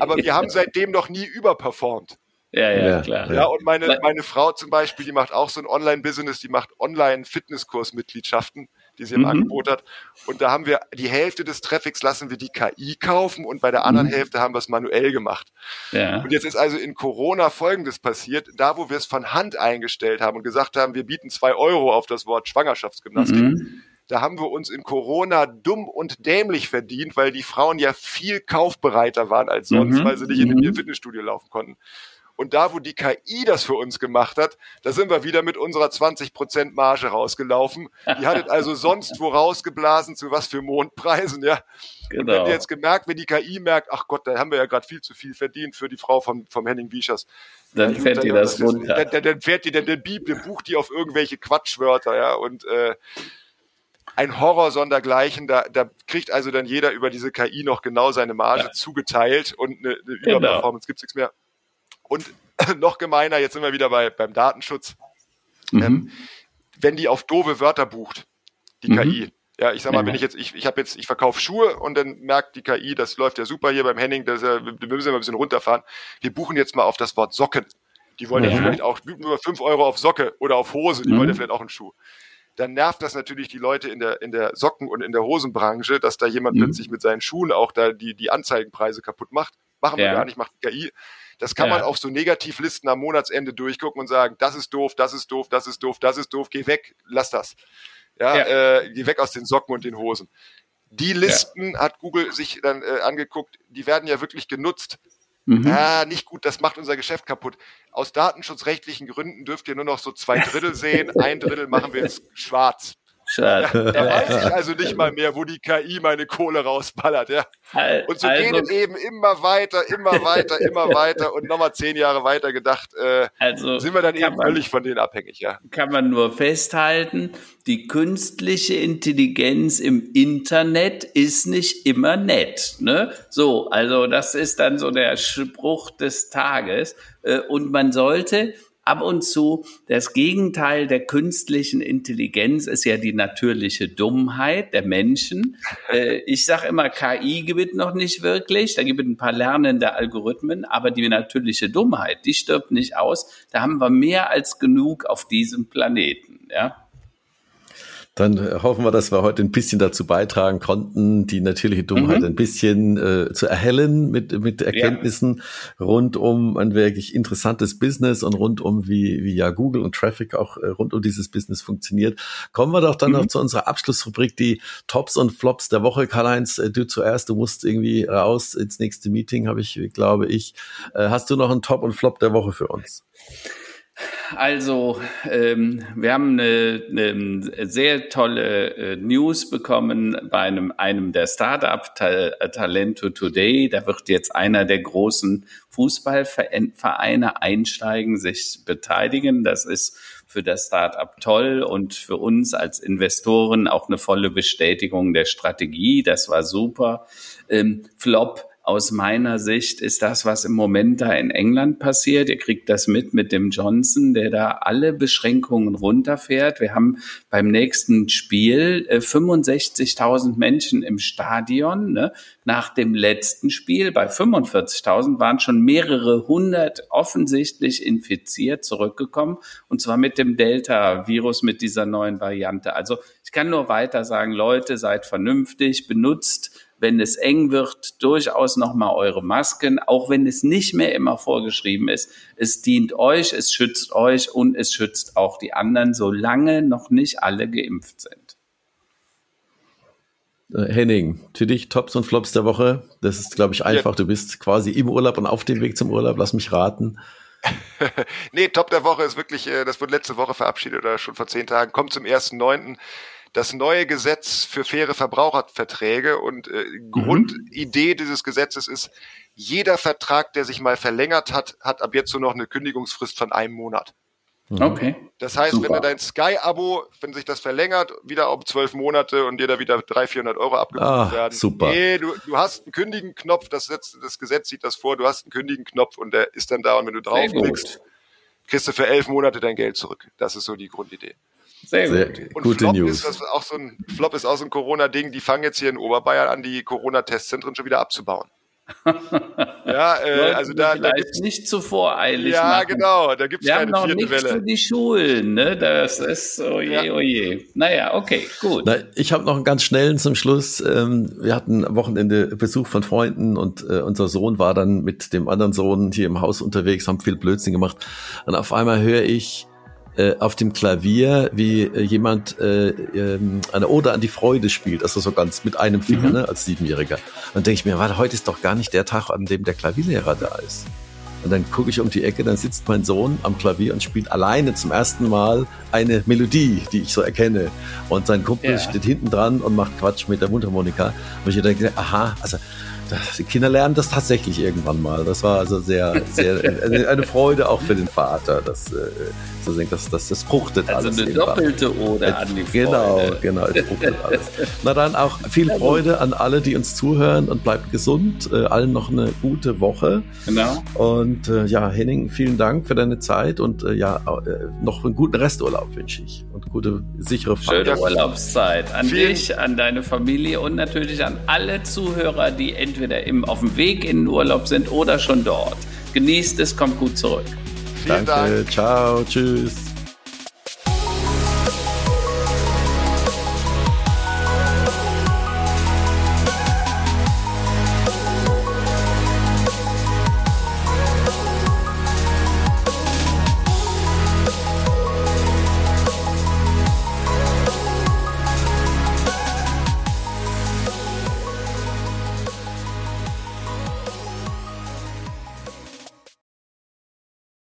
Aber wir haben seitdem noch nie überperformt. Ja, ja, ja, klar. Ja, und meine, meine Frau zum Beispiel, die macht auch so ein Online-Business, die macht Online-Fitnesskurs-Mitgliedschaften die sie im mhm. Angebot hat. Und da haben wir die Hälfte des Traffics lassen wir die KI kaufen und bei der anderen mhm. Hälfte haben wir es manuell gemacht. Ja. Und jetzt ist also in Corona Folgendes passiert, da wo wir es von Hand eingestellt haben und gesagt haben, wir bieten zwei Euro auf das Wort Schwangerschaftsgymnastik. Mhm. Da haben wir uns in Corona dumm und dämlich verdient, weil die Frauen ja viel kaufbereiter waren als sonst, mhm. weil sie nicht in ihr mhm. Fitnessstudio laufen konnten. Und da, wo die KI das für uns gemacht hat, da sind wir wieder mit unserer 20% Marge rausgelaufen. Die hattet also sonst wo rausgeblasen, zu was für Mondpreisen, ja. Genau. Und wenn ihr jetzt gemerkt, wenn die KI merkt, ach Gott, da haben wir ja gerade viel zu viel verdient für die Frau vom, vom Henning Wiechers. Dann fährt die das runter. Dann, dann, fährt die, dann, dann, dann bucht die auf irgendwelche Quatschwörter, ja, und, äh, ein Horror sondergleichen. Da, da kriegt also dann jeder über diese KI noch genau seine Marge ja. zugeteilt und eine, eine genau. Überperformance gibt es nichts mehr. Und noch gemeiner, jetzt sind wir wieder bei, beim Datenschutz. Mhm. Ähm, wenn die auf doofe Wörter bucht, die mhm. KI. Ja, ich sag mal, wenn ich jetzt, ich, ich habe jetzt, ich verkaufe Schuhe und dann merkt die KI, das läuft ja super hier beim Henning, das, wir müssen ja mal ein bisschen runterfahren. Wir buchen jetzt mal auf das Wort Socken. Die wollen ja, ja vielleicht auch nur fünf Euro auf Socke oder auf Hose, die mhm. wollen ja vielleicht auch einen Schuh. Dann nervt das natürlich die Leute in der, in der Socken- und in der Hosenbranche, dass da jemand mhm. plötzlich mit seinen Schuhen auch da die, die Anzeigenpreise kaputt macht. Machen wir ja. gar nicht, macht die KI. Das kann ja. man auf so Negativlisten am Monatsende durchgucken und sagen, das ist doof, das ist doof, das ist doof, das ist doof, geh weg, lass das. Ja, ja. Äh, geh weg aus den Socken und den Hosen. Die Listen ja. hat Google sich dann äh, angeguckt, die werden ja wirklich genutzt. Mhm. Ah, nicht gut, das macht unser Geschäft kaputt. Aus datenschutzrechtlichen Gründen dürft ihr nur noch so zwei Drittel sehen, ein Drittel machen wir jetzt schwarz. Schade. Da weiß ich also nicht mal mehr, wo die KI meine Kohle rausballert, ja. Und so also, geht es eben immer weiter, immer weiter, immer weiter und nochmal zehn Jahre weiter gedacht, äh, also sind wir dann eben man, völlig von denen abhängig, ja. Kann man nur festhalten, die künstliche Intelligenz im Internet ist nicht immer nett, ne? So, also das ist dann so der Spruch des Tages äh, und man sollte ab und zu das Gegenteil der künstlichen Intelligenz ist ja die natürliche Dummheit der Menschen. Äh, ich sage immer, KI gibt noch nicht wirklich, da gibt es ein paar lernende Algorithmen, aber die natürliche Dummheit, die stirbt nicht aus. Da haben wir mehr als genug auf diesem Planeten, ja. Dann hoffen wir, dass wir heute ein bisschen dazu beitragen konnten, die natürliche Dummheit mhm. ein bisschen äh, zu erhellen mit, mit Erkenntnissen ja. rund um ein wirklich interessantes Business und rund um wie, wie ja Google und Traffic auch äh, rund um dieses Business funktioniert. Kommen wir doch dann mhm. noch zu unserer Abschlussrubrik, die Tops und Flops der Woche. Karl-Heinz, äh, du zuerst, du musst irgendwie raus ins nächste Meeting, habe ich, glaube ich. Äh, hast du noch einen Top und Flop der Woche für uns? Also, ähm, wir haben eine, eine sehr tolle äh, News bekommen bei einem, einem der Startup Talento Today. Da wird jetzt einer der großen Fußballvereine einsteigen, sich beteiligen. Das ist für das Startup toll und für uns als Investoren auch eine volle Bestätigung der Strategie. Das war super. Ähm, Flop aus meiner Sicht ist das, was im Moment da in England passiert. Ihr kriegt das mit mit dem Johnson, der da alle Beschränkungen runterfährt. Wir haben beim nächsten Spiel äh, 65.000 Menschen im Stadion. Ne? Nach dem letzten Spiel bei 45.000 waren schon mehrere hundert offensichtlich infiziert zurückgekommen und zwar mit dem Delta-Virus, mit dieser neuen Variante. Also ich kann nur weiter sagen, Leute, seid vernünftig, benutzt wenn es eng wird, durchaus nochmal eure Masken, auch wenn es nicht mehr immer vorgeschrieben ist. Es dient euch, es schützt euch und es schützt auch die anderen, solange noch nicht alle geimpft sind. Äh, Henning, für dich Tops und Flops der Woche. Das ist, glaube ich, einfach. Ja. Du bist quasi im Urlaub und auf dem Weg zum Urlaub. Lass mich raten. nee, Top der Woche ist wirklich, äh, das wurde letzte Woche verabschiedet oder schon vor zehn Tagen, kommt zum 1.9 das neue Gesetz für faire Verbraucherverträge und äh, mhm. Grundidee dieses Gesetzes ist, jeder Vertrag, der sich mal verlängert hat, hat ab jetzt nur noch eine Kündigungsfrist von einem Monat. Mhm. Okay. Das heißt, Super. wenn du dein Sky-Abo, wenn sich das verlängert, wieder um zwölf Monate und dir da wieder 300, 400 Euro abgebucht ah, werden. Super. Nee, du, du hast einen Kündigen-Knopf, das, das Gesetz sieht das vor, du hast einen Kündigen-Knopf und der ist dann da und wenn du draufklickst, kriegst du für elf Monate dein Geld zurück. Das ist so die Grundidee. Sehr, Sehr gut. Und gute Flop News. Ist, auch so ein, Flop ist auch so ein Corona-Ding. Die fangen jetzt hier in Oberbayern an, die Corona-Testzentren schon wieder abzubauen. ja, äh, also da, da gibt's nicht zu voreilig. Ja, machen. genau, da gibt es keine haben noch nichts Welle. für die Schulen, ne? Das ist, oh je, ja. oh je. Naja, okay, gut. Na, ich habe noch einen ganz schnellen zum Schluss. Ähm, wir hatten am Wochenende Besuch von Freunden und äh, unser Sohn war dann mit dem anderen Sohn hier im Haus unterwegs, haben viel Blödsinn gemacht. Und auf einmal höre ich, äh, auf dem Klavier, wie äh, jemand äh, ähm, eine Ode an die Freude spielt, also so ganz mit einem Finger, mhm. ne, als Siebenjähriger. Dann denke ich mir, warte, heute ist doch gar nicht der Tag, an dem der Klavierlehrer da ist. Und dann gucke ich um die Ecke, dann sitzt mein Sohn am Klavier und spielt alleine zum ersten Mal eine Melodie, die ich so erkenne. Und sein Kumpel ja. steht hinten dran und macht Quatsch mit der Mundharmonika. Und ich denke, aha, also die Kinder lernen das tatsächlich irgendwann mal. Das war also sehr, sehr eine Freude auch für den Vater, dass äh, zu sehen, dass, dass das fruchtet also alles. Also eine doppelte Ode an die genau, Freude. Genau, genau, es fruchtet alles. Na dann auch viel Freude an alle, die uns zuhören und bleibt gesund. Äh, allen noch eine gute Woche. Genau. Und äh, ja, Henning, vielen Dank für deine Zeit und äh, ja, äh, noch einen guten Resturlaub wünsche ich und gute, sichere Fahrt. Schöne Urlaubszeit an vielen dich, an deine Familie und natürlich an alle Zuhörer, die entweder entweder im, auf dem Weg in den Urlaub sind oder schon dort. Genießt es, kommt gut zurück. Vielen Danke, Dank. ciao, tschüss.